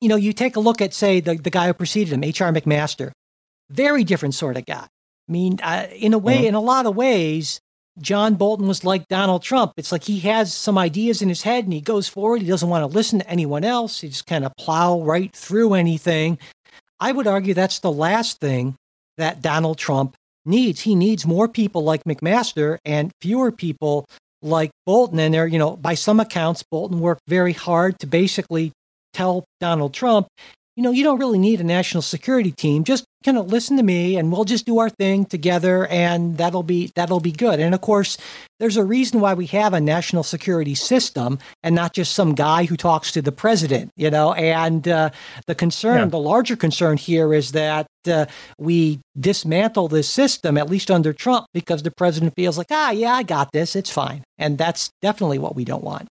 you know, you take a look at say the the guy who preceded him, H.R. McMaster, very different sort of guy. I mean, uh, in a way, mm-hmm. in a lot of ways, John Bolton was like Donald Trump. It's like he has some ideas in his head and he goes forward. He doesn't want to listen to anyone else. He just kind of plow right through anything. I would argue that's the last thing that Donald Trump needs. He needs more people like McMaster and fewer people like Bolton. And there, you know, by some accounts, Bolton worked very hard to basically tell Donald Trump, you know, you don't really need a national security team. Just kind of listen to me and we'll just do our thing together and that'll be that'll be good. And of course, there's a reason why we have a national security system and not just some guy who talks to the president, you know. And uh, the concern, yeah. the larger concern here is that uh, we dismantle this system, at least under Trump, because the president feels like, ah, yeah, I got this, it's fine. And that's definitely what we don't want.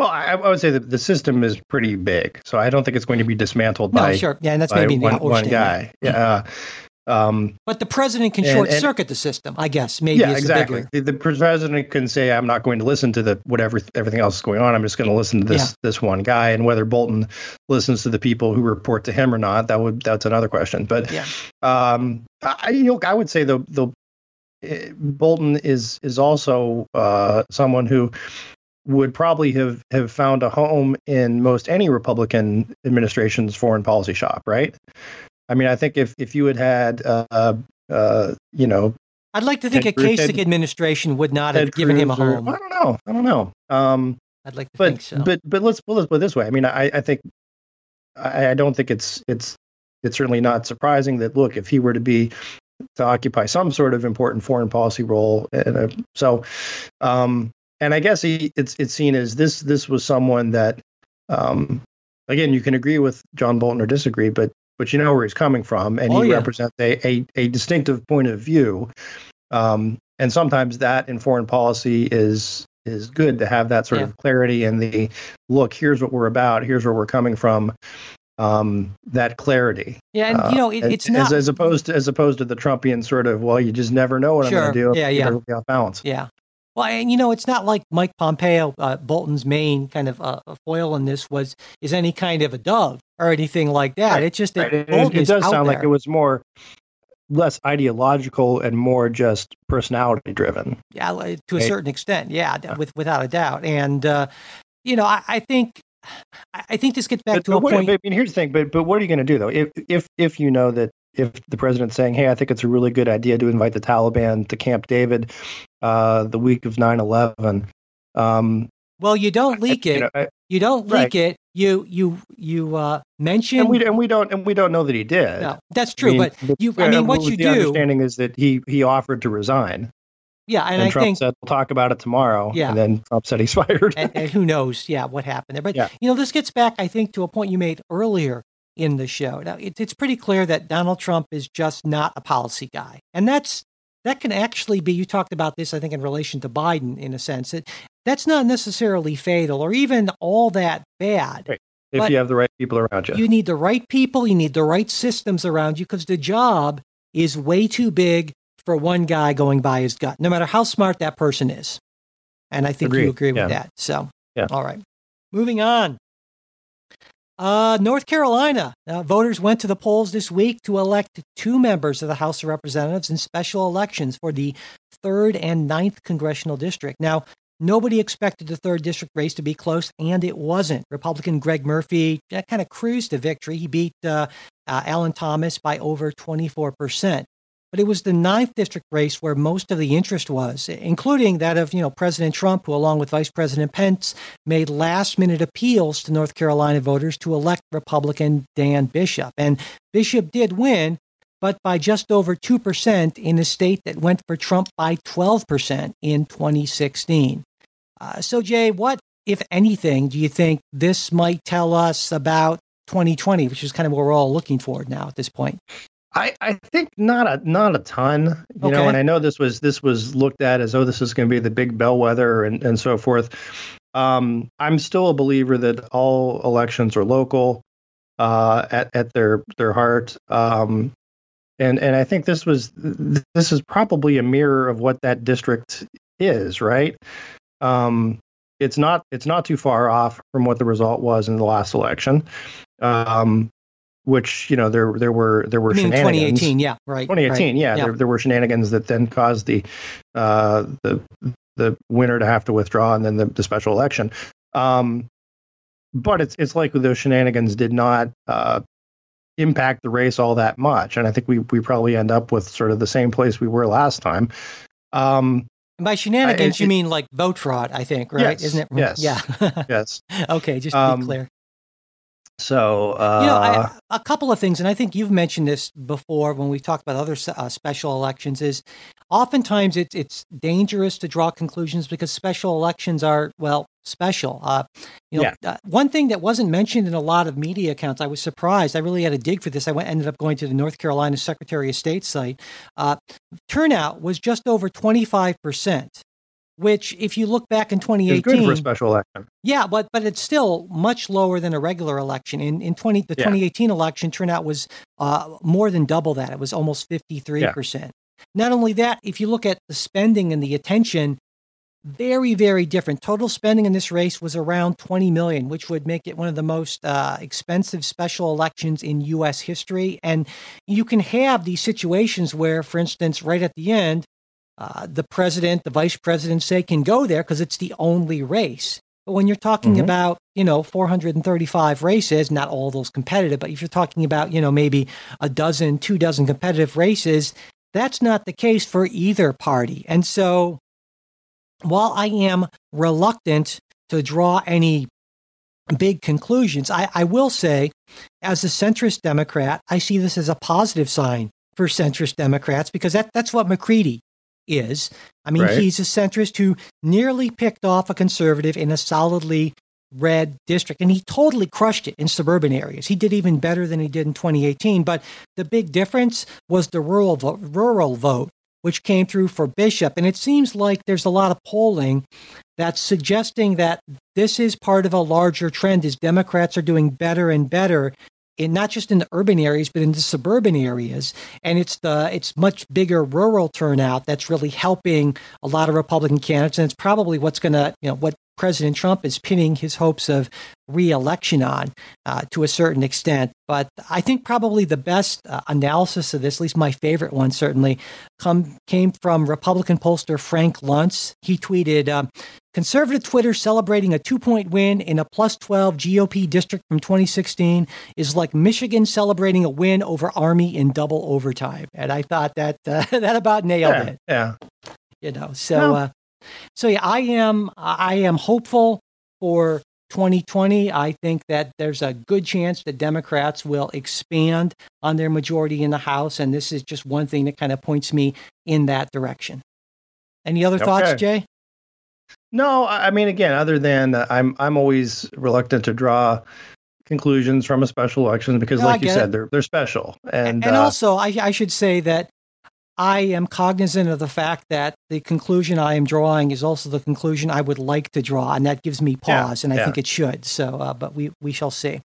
Well, I, I, would say that the system is pretty big, so I don't think it's going to be dismantled
no,
by
sure, yeah, and that's maybe
one, one guy. Yeah.
Um, but the president can short and, circuit the system, I guess. Maybe
yeah, exactly. The, the, president can say, "I'm not going to listen to the whatever everything else is going on. I'm just going to listen to this yeah. this one guy." And whether Bolton listens to the people who report to him or not, that would that's another question. But yeah. um, I, you know, I would say the the eh, Bolton is is also uh, someone who would probably have, have found a home in most any Republican administration's foreign policy shop, right? I mean, I think if, if you had had, uh, uh, you know,
I'd like to think Ted a Kasich administration would not Ted have given Cruz him a home.
Or, I don't know. I don't know. Um,
I'd like to
but,
think so.
But but let's let's put it this way. I mean, I, I think I, I don't think it's it's it's certainly not surprising that look if he were to be to occupy some sort of important foreign policy role, and uh, so um, and I guess he, it's it's seen as this this was someone that, um, again, you can agree with John Bolton or disagree, but but you know where he's coming from, and oh, he yeah. represents a, a, a distinctive point of view. Um, and sometimes that in foreign policy is is good to have that sort yeah. of clarity and the look. Here's what we're about. Here's where we're coming from. Um, that clarity.
Yeah, and you know, it, it's
uh,
not
as, as, opposed to as opposed to the Trumpian sort of well, you just never know what sure. I'm going to do.
Yeah, yeah.
Off balance.
Yeah, well, and you know, it's not like Mike Pompeo, uh, Bolton's main kind of uh, foil in this was is any kind of a dove or anything like that. Right. It's just that right. it,
it, does
sound
there. like it was more less ideological and more just personality driven.
Yeah, to a right? certain extent. Yeah, yeah, with without a doubt. And uh, you know, I, I, think I think this gets back
but,
to a
what,
point.
I mean, here's the thing. But but what are you going to do though? If if if you know that if the president's saying, "Hey, I think it's a really good idea to invite the Taliban to Camp David uh, the week of 9/11." Um,
well, you don't leak I, it. You, know, I, you don't leak right. it. You you you uh, mention
and we and we don't and we don't know that he did.
No, that's true. I mean, but you, I mean, what you
the
do.
Understanding is that he he offered to resign.
Yeah, and,
and
I
Trump
think
said we'll talk about it tomorrow. Yeah, and then Trump said he's fired.
and, and, who knows? Yeah, what happened there? But yeah. you know, this gets back, I think, to a point you made earlier in the show. Now, it, it's pretty clear that Donald Trump is just not a policy guy. And that's that can actually be you talked about this I think in relation to Biden in a sense. that that's not necessarily fatal or even all that bad.
Right. If you have the right people around you.
You need the right people, you need the right systems around you because the job is way too big for one guy going by his gut, no matter how smart that person is. And I think Agreed. you agree with that. So, yeah. all right. Moving on. Uh, North Carolina uh, voters went to the polls this week to elect two members of the House of Representatives in special elections for the third and ninth congressional district. Now, nobody expected the third district race to be close, and it wasn't. Republican Greg Murphy kind of cruised to victory. He beat uh, uh Allen Thomas by over 24 percent. But it was the ninth district race where most of the interest was, including that of you know President Trump, who, along with Vice President Pence, made last-minute appeals to North Carolina voters to elect Republican Dan Bishop. And Bishop did win, but by just over 2% in a state that went for Trump by 12% in 2016. Uh, so, Jay, what, if anything, do you think this might tell us about 2020, which is kind of what we're all looking for now at this point?
I, I think not a not a ton, you okay. know, and I know this was this was looked at as oh this is going to be the big bellwether and and so forth. Um, I'm still a believer that all elections are local. uh, at at their their heart. Um, and and I think this was this is probably a mirror of what that district is, right? Um, it's not it's not too far off from what the result was in the last election. Um, which you know there there were there were
I mean,
shenanigans.
2018, yeah, right.
2018,
right,
yeah, There, there were shenanigans that then caused the uh, the the winner to have to withdraw, and then the, the special election. Um, but it's it's likely those shenanigans did not uh, impact the race all that much, and I think we we probably end up with sort of the same place we were last time. Um,
And by shenanigans,
it-
you mean like vote fraud, I think, right?
Yes,
Isn't it?
yes.
Yeah.
yes.
okay, just to
Um,
be clear.
So uh,
You know, I, a couple of things, and I think you've mentioned this before when we've talked about other uh, special elections. Is oftentimes it's it's dangerous to draw conclusions because special elections are well special. Uh, you know, uh, one thing that wasn't mentioned in a lot of media accounts, I was surprised. I really had a dig for this. I went ended up going to the North Carolina Secretary of State site. Uh, turnout was just over twenty five percent. Which, if you look back in
it's good
2018,
for a special election.
yeah, but but it's still much lower than a regular election. In in twenty the
Yeah.
twenty eighteen election turnout was uh, more than double that. It was almost fifty three percent. Not only that, if you look at the spending and the attention, very very different. Total spending in this race was around twenty million, which would make it one of the most uh, expensive special elections in U.S. history. And you can have these situations where, for instance, right at the end. Uh, the president, the vice president say can go there because it's the only race. But when you're talking
Mhm.
about, you know, 435 races, not all those competitive, but if you're talking about, you know, maybe a dozen, two dozen competitive races, that's not the case for either party. And so while I am reluctant to draw any big conclusions, I, I will say, as a centrist Democrat, I see this as a positive sign for centrist Democrats because that, that's what McCready is. I mean,
Right.
he's a centrist who nearly picked off a conservative in a solidly red district, and he totally crushed it in suburban areas. He did even better than he did in 2018. But the big difference was the rural vote, rural vote, which came through for Bishop, and it seems like there's a lot of polling that's suggesting that this is part of a larger trend. Is Democrats are doing better and better in not just in the urban areas but in the suburban areas. And it's the it's much bigger rural turnout that's really helping a lot of republican candidates. And it's probably what's going to you know what president trump is pinning his hopes of reelection on uh, to a certain extent but i think probably the best uh, analysis of this at least my favorite one certainly come came from republican pollster frank luntz he tweeted um, Conservative Twitter celebrating a two point win in a plus 12 GOP district from 2016 is like Michigan celebrating a win over Army in double overtime. And I thought that uh, that about nailed
Yeah,
it,
yeah.
you know. So uh, so yeah, I am I am hopeful for 2020. I think that there's a good chance that Democrats will expand on their majority in the House and this is just one thing that kind of points me in that direction. Any other thoughts, Jay?
No, I mean, again, other than uh, I'm, I'm always reluctant to draw conclusions from a special election because,
No,
like you said,
it.
they're they're special, and,
and
uh,
also I, I should say that I am cognizant of the fact that the conclusion I am drawing is also the conclusion I would like to draw, and that gives me
Yeah,
pause, and I
yeah.
think it should. So, uh, but we we shall see.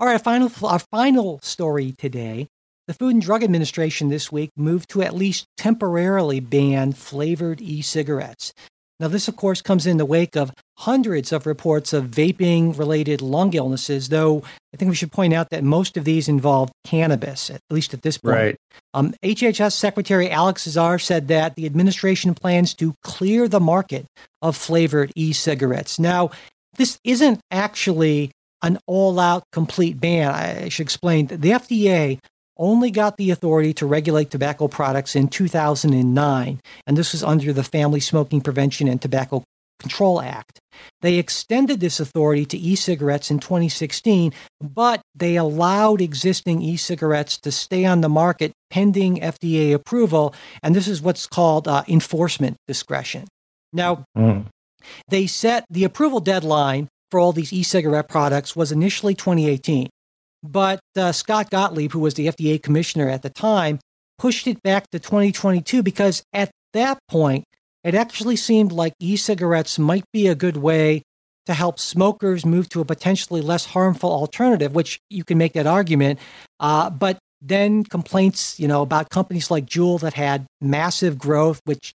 All right, final our final story today. The Food and Drug Administration this week moved to at least temporarily ban flavored e-cigarettes. Now, this, of course, comes in the wake of hundreds of reports of vaping related lung illnesses, though I think we should point out that most of these involve cannabis, at least at this point.
right,
Um, HHS Secretary Alex Azar said that the administration plans to clear the market of flavored e cigarettes. Now, this isn't actually an all out complete ban. I should explain that the FDA only got the authority to regulate tobacco products in 2009, and this was under the Family Smoking Prevention and Tobacco Control Act. They extended this authority to e cigarettes in 2016, but they allowed existing e cigarettes to stay on the market pending FDA approval. And this is what's called uh, enforcement discretion. Now,
Mm.
they set the approval deadline for all these e cigarette products was initially 2018. But uh, Scott Gottlieb, who was the FDA commissioner at the time, pushed it back to 2022 because at that point, it actually seemed like e cigarettes might be a good way to help smokers move to a potentially less harmful alternative, which you can make that argument. Uh, but then complaints, you know, about companies like Juul that had massive growth, which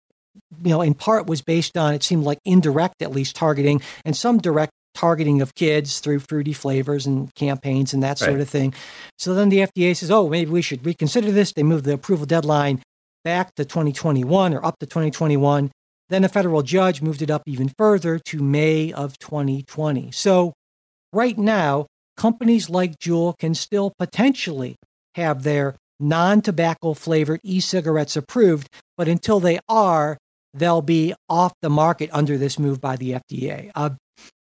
you know, in part was based on it seemed like indirect, at least targeting, and some direct targeting of kids through fruity flavors and campaigns and that sort of thing. So then the FDA says, "Oh, maybe we should reconsider this." They move the approval deadline back to 2021 or up to 2021. Then a federal judge moved it up even further to May of 2020. So right now, companies like Juul can still potentially have their non-tobacco flavored e-cigarettes approved, but until they are, they'll be off the market under this move by the FDA. Uh,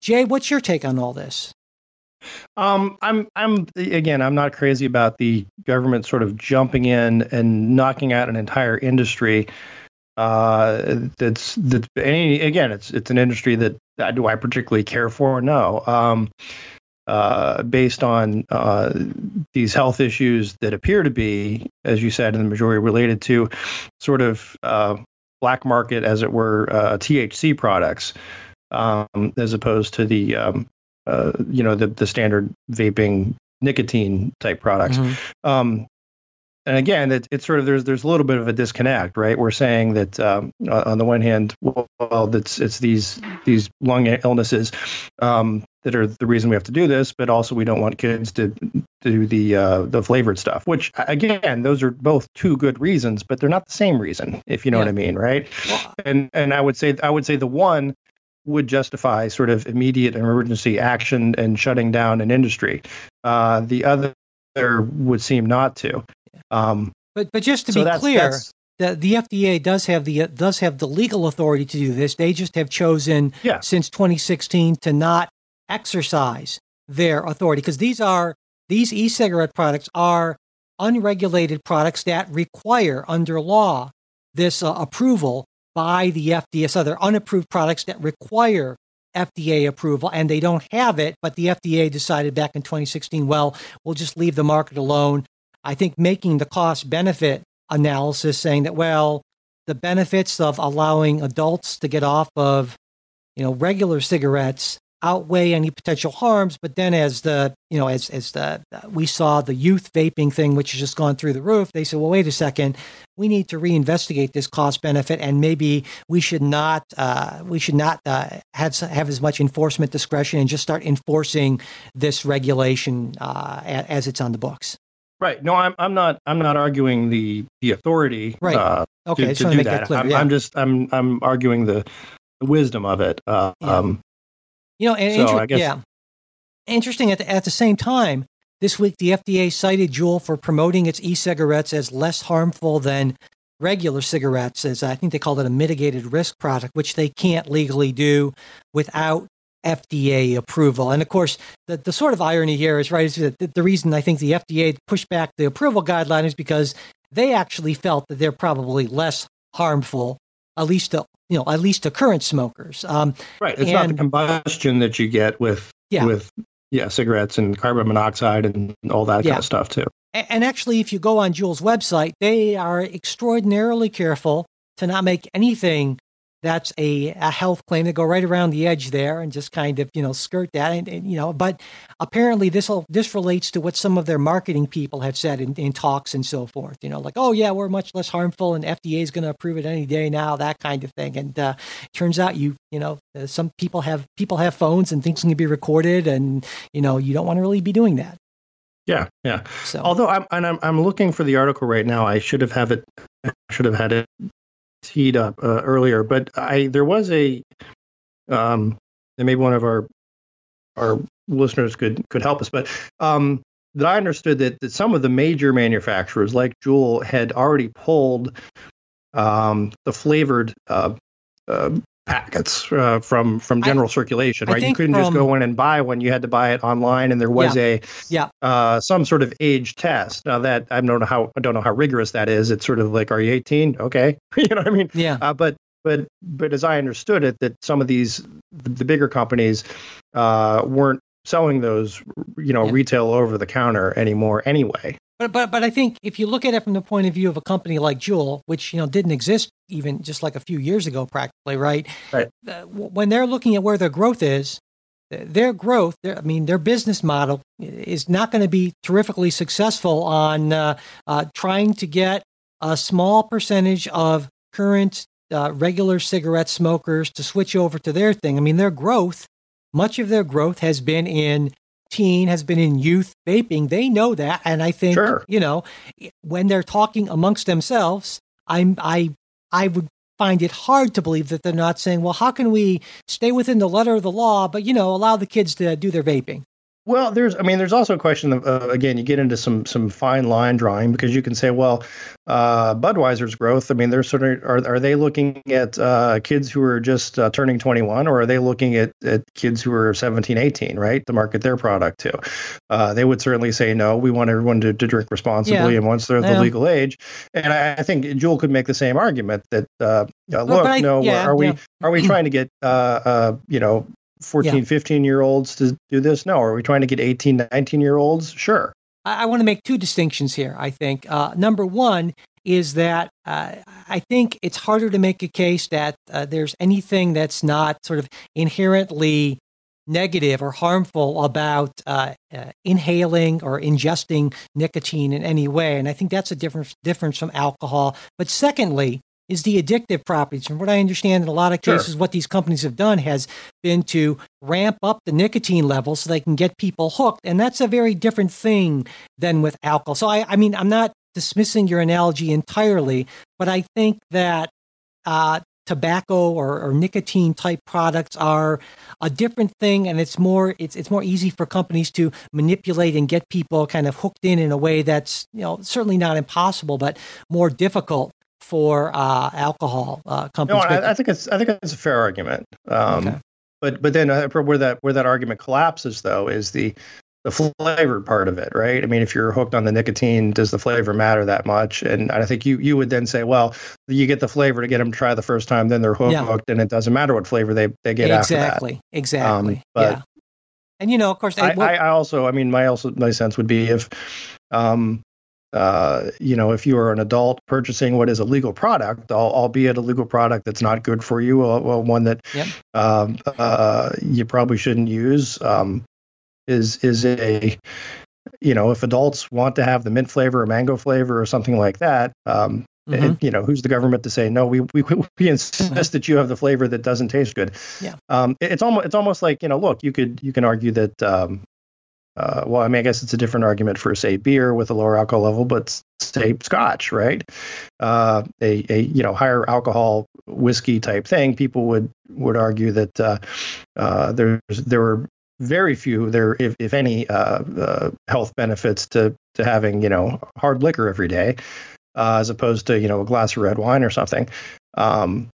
Jay, what's your take on all this?
Um, I'm, I'm again, I'm not crazy about the government sort of jumping in and knocking out an entire industry. Uh, that's that. Any again, it's it's an industry that uh, do I particularly care for? No. Um, uh, based on uh, these health issues that appear to be, as you said, in the majority related to sort of uh, black market, as it were, uh, THC products, um, as opposed to the um, uh, you know the the standard vaping nicotine type products. Um, and again, it, it's sort of there's there's a little bit of a disconnect, right? We're saying that um, on the one hand, well, it's it's these these lung illnesses um, that are the reason we have to do this, but also we don't want kids to, to do the uh, the flavored stuff. Which again, those are both two good reasons, but they're not the same reason, if you know
Yeah.
what I mean, right? And and I would say I would say the one would justify sort of immediate emergency action and shutting down an industry. Uh, the other would seem not to. Um,
but but just to
so
be
that's,
clear,
that's-
the, the FDA does have the does have the legal authority to do this. They just have chosen
Yeah.
since 2016 to not exercise their authority because these are these e-cigarette products are unregulated products that require under law this uh, approval by the FDA. So they're unapproved products that require FDA approval and they don't have it, but the FDA decided back in 2016, well, we'll just leave the market alone. I think making the cost benefit analysis saying that, well, the benefits of allowing adults to get off of, you know, regular cigarettes outweigh any potential harms. But then as the, you know, as, as the, we saw the youth vaping thing, which has just gone through the roof, they said, well, wait a second, we need to reinvestigate this cost benefit and maybe we should not, uh, we should not uh, have, have as much enforcement discretion and just start enforcing this regulation uh, as it's on the books.
right. No, I'm I'm not I'm not arguing the the authority.
Right.
Uh,
Okay,
to,
just
to do
to make that,
that.
clear.
I'm,
yeah.
I'm just I'm I'm arguing the, the wisdom of it. Uh,
Yeah.
um,
You know, and
So
inter- yeah, interesting. At the, at the same time, this week the FDA cited Juul for promoting its e-cigarettes as less harmful than regular cigarettes, as I think they called it a mitigated risk product, which they can't legally do without FDA approval. And of course, the, the sort of irony here is right is that the, the reason I think the FDA pushed back the approval guideline is because they actually felt that they're probably less harmful, at least to you know at least to current smokers. Um,
right. It's not the combustion that you get with
Yeah.
with yeah cigarettes and carbon monoxide and all that
Yeah.
kind of stuff too.
And actually, if you go on Juul's website, they are extraordinarily careful to not make anything that's a, a health claim. They go right around the edge there and just kind of you know skirt that. And, and, you know, but apparently this this relates to what some of their marketing people have said in, in talks and so forth. You know, like oh yeah, we're much less harmful, and FDA is going to approve it any day now. That kind of thing. And uh, turns out you you know uh, some people have people have phones and things can be recorded, and you know you don't want to really be doing that.
Yeah, yeah.
So
Although I'm and I'm I'm looking for the article right now. I should have have it I should have had it teed up uh, earlier, but I there was a um and maybe one of our our listeners could could help us, but um that I understood that, that some of the major manufacturers like Juul had already pulled um the flavored uh, uh packets uh, from from
I-
general circulation right you couldn't just go in and buy one you had to buy it online and there was a
Yeah.
uh, some sort of age test. Now that I don't know how I don't know how rigorous that is. It's sort of like, are you 18? Okay, you know what I mean.
yeah.
Uh, but but but as I understood it, that some of these the, the bigger companies uh, weren't selling those, you know,
Yeah.
retail over the counter anymore. Anyway,
But, but but I think if you look at it from the point of view of a company like Juul, which you know didn't exist even just like a few years ago, practically, right?
Right.
When they're looking at where their growth is, their growth, their, I mean, their business model is not going to be terrifically successful on uh, uh, trying to get a small percentage of current uh, regular cigarette smokers to switch over to their thing. I mean, their growth, much of their growth has been in teen, has been in youth vaping. They know that, and I think
Sure.
you know when they're talking amongst themselves, I'm I I would find it hard to believe that they're not saying, well, how can we stay within the letter of the law, but you know allow the kids to do their vaping.
Well, there's, I mean, there's also a question of, uh, again, you get into some some fine line drawing because you can say, well, uh, Budweiser's growth. I mean, they're sort of are are they looking at uh, kids who are just uh, turning 21, or are they looking at, at kids who are 17, 18, right, to market their product to? Uh, they would certainly say no. We want everyone to, to drink responsibly,
Yeah.
and once they're
Yeah.
the legal age, and I, I think Juul could make the same argument that uh, look,
I-
no,
yeah,
are we are we trying to get uh, uh, you know 14 15 year olds to do this? No. Are we trying to get 18 19 year olds sure.
I, I want to make two distinctions here. I think. Uh, number one is that uh, I think it's harder to make a case that uh, there's anything that's not sort of inherently negative or harmful about uh, uh, inhaling or ingesting nicotine in any way, and I think that's a difference difference from alcohol. But secondly, is the addictive properties. From what I understand, in a lot of
Sure.
cases, what these companies have done has been to ramp up the nicotine level so they can get people hooked, and that's a very different thing than with alcohol. So, I, I mean, I'm not dismissing your analogy entirely, but I think that uh, tobacco or, or nicotine type products are a different thing, and it's more it's it's more easy for companies to manipulate and get people kind of hooked in in a way that's you know certainly not impossible, but more difficult for uh, alcohol uh,
no
companies. But-
I, I think it's i think it's a fair argument um,
Okay.
but but then uh, where that where that argument collapses though is the the flavored part of it right i mean if you're hooked on the nicotine does the flavor matter that much and i think you you would then say well you get the flavor to get them to try the first time then they're hooked
Yeah.
and it doesn't matter what flavor they they get after that Um,
exactly, exactly,
but-
yeah. And you know, of course,
I, I, I also, I mean, my also my sense would be if, um, uh, you know, if you are an adult purchasing what is a legal product, albeit a legal product that's not good for you, or, or one that
Yep.
um, uh, you probably shouldn't use, um, is is a, you know, if adults want to have the mint flavor or mango flavor or something like that. Um,
Mhm.
it- you know, who's the government to say no? We we we insist that you have the flavor that doesn't taste good.
Yeah.
Um, it- it's almost it's almost like you know, look, you could you can argue that. Uh, well, I mean, I guess it's a different argument for say beer with a lower alcohol level, but say Scotch, right? Uh, a a you know higher alcohol whiskey type thing. People would would argue that uh, uh, there's there were very few there, if if any, uh, uh, health benefits to to having you know hard liquor every day as opposed to you know a glass of red wine or something. Um,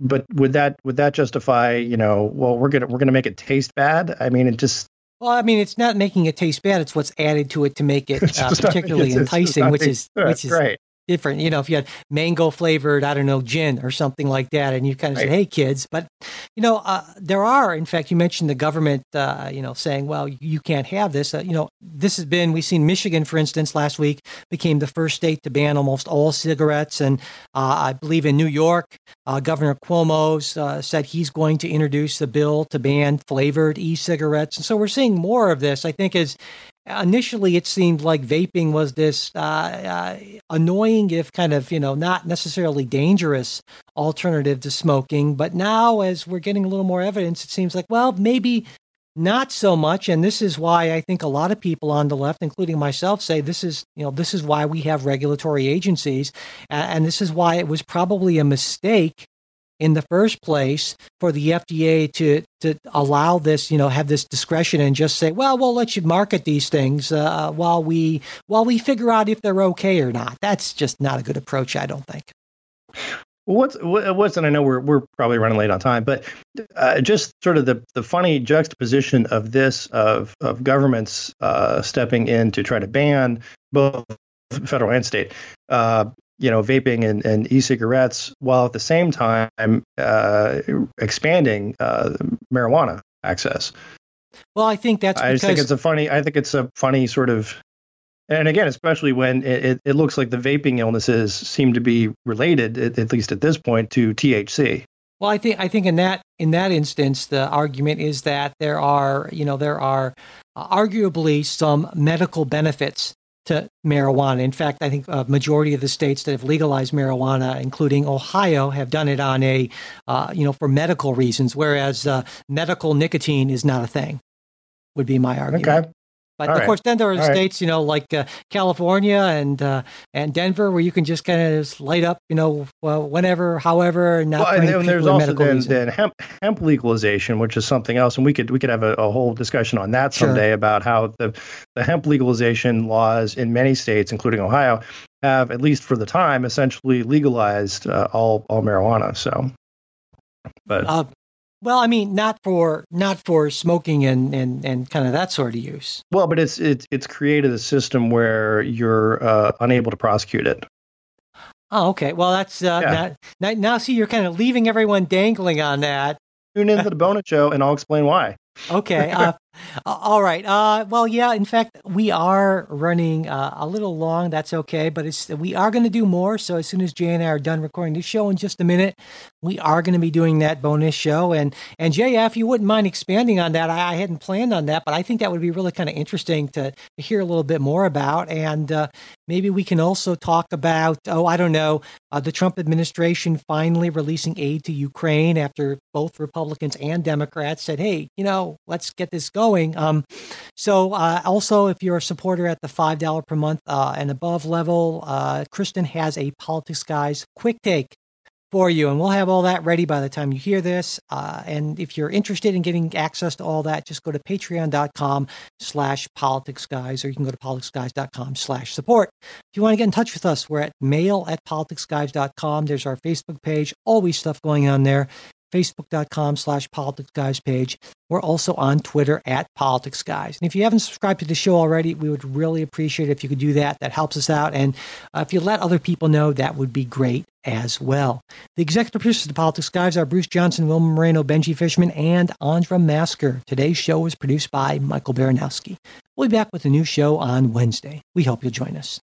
but would that would that justify you know well we're gonna we're gonna make it taste bad? I mean it just
Well, I mean, it's not making it taste bad; it's what's added to it to make it uh,
not-
particularly
it's-
enticing, which is which is
right.
Different. You know, if you had mango flavored, I don't know, gin or something like that, and you kind of say, "Hey, kids," but you know, uh, there are, in fact, you mentioned the government, uh, you know, saying, "Well, you can't have this." Uh, you know, this has been we've seen Michigan, for instance, last week became the first state to ban almost all cigarettes, and uh, I believe in New York, uh, Governor Cuomo's uh, said he's going to introduce the bill to ban flavored e-cigarettes, and so we're seeing more of this. I think as initially it seemed like vaping was this uh, uh, annoying, if kind of you know not necessarily dangerous alternative to smoking. But now, as we're getting a little more evidence, it seems like well maybe not so much. And this is why I think a lot of people on the left, including myself, say this is you know this is why we have regulatory agencies, and this is why it was probably a mistake in the first place for the FDA to to allow this, you know, have this discretion and just say, well, we'll let you market these things uh, while we while we figure out if they're okay or not. That's just not a good approach, I don't think.
What's what's and I know we're we're probably running late on time, but uh, just sort of the the funny juxtaposition of this of of governments uh, stepping in to try to ban both federal and state, uh, you know, vaping and, and e-cigarettes, while at the same time uh, expanding uh, marijuana access.
Well, I think that's
I
because
just think it's a funny. I think it's a funny sort of, and again, especially when it, it, it looks like the vaping illnesses seem to be related, at, at least at this point, to THC.
Well, I think I think in that in that instance, the argument is that there are you know there are uh, arguably some medical benefits to marijuana. In fact, I think a majority of the states that have legalized marijuana, including Ohio, have done it on a uh, you know for medical reasons, whereas uh, medical nicotine is not a thing. Would be my argument.
Okay.
But All of right. course, then there are
All
states, right. you know, like uh, California and uh, and Denver, where you can just kind of light up, you know, well, whenever, however. Not
well, and then there's also then, then, hemp hemp legalization, which is something else, and we could we could have a, a whole discussion on that someday sure. about how the the hemp legalization laws in many states, including Ohio, have at least for the time essentially legalized uh, all all marijuana. So, but
uh, well, I mean, not for not for smoking and, and, and kind of that sort of use.
Well, but it's it's it's created a system where you're uh, unable to prosecute it.
Oh, okay. Well, that's uh, yeah. now, now. See, you're kind of leaving everyone dangling on that.
Tune into the bonus show, and I'll explain why.
Okay. Uh, all right. Uh, well, yeah. In fact, we are running uh, a little long. That's okay, but it's we are going to do more. So as soon as Jay and I are done recording this show in just a minute, we are going to be doing that bonus show. And and Jay, if you wouldn't mind expanding on that, I, I hadn't planned on that, but I think that would be really kind of interesting to, to hear a little bit more about. And uh, maybe we can also talk about oh, I don't know, uh, the Trump administration finally releasing aid to Ukraine after both Republicans and Democrats said, hey, you know, let's get this going Um, so, uh, also, if you're a supporter at the $5 per month uh, and above level, uh, Kristen has a Politics Guys quick take for you. And we'll have all that ready by the time you hear this. Uh, and if you're interested in getting access to all that, just go to patreon.com slash politics guys, or you can go to politicsguys.com slash support. If you want to get in touch with us, we're at mail at politicsguys.com. There's our Facebook page, always stuff going on there facebook.com slash politics guys page. We're also on Twitter at politics guys. And if you haven't subscribed to the show already, we would really appreciate it if you could do that. That helps us out. And uh, if you let other people know, that would be great as well. The executive producers of the Politics Guys are Bruce Johnson, Wilma Moreno, Benji Fishman, and Andra Masker. Today's show was produced by Michael Baranowski. We'll be back with a new show on Wednesday. We hope you'll join us.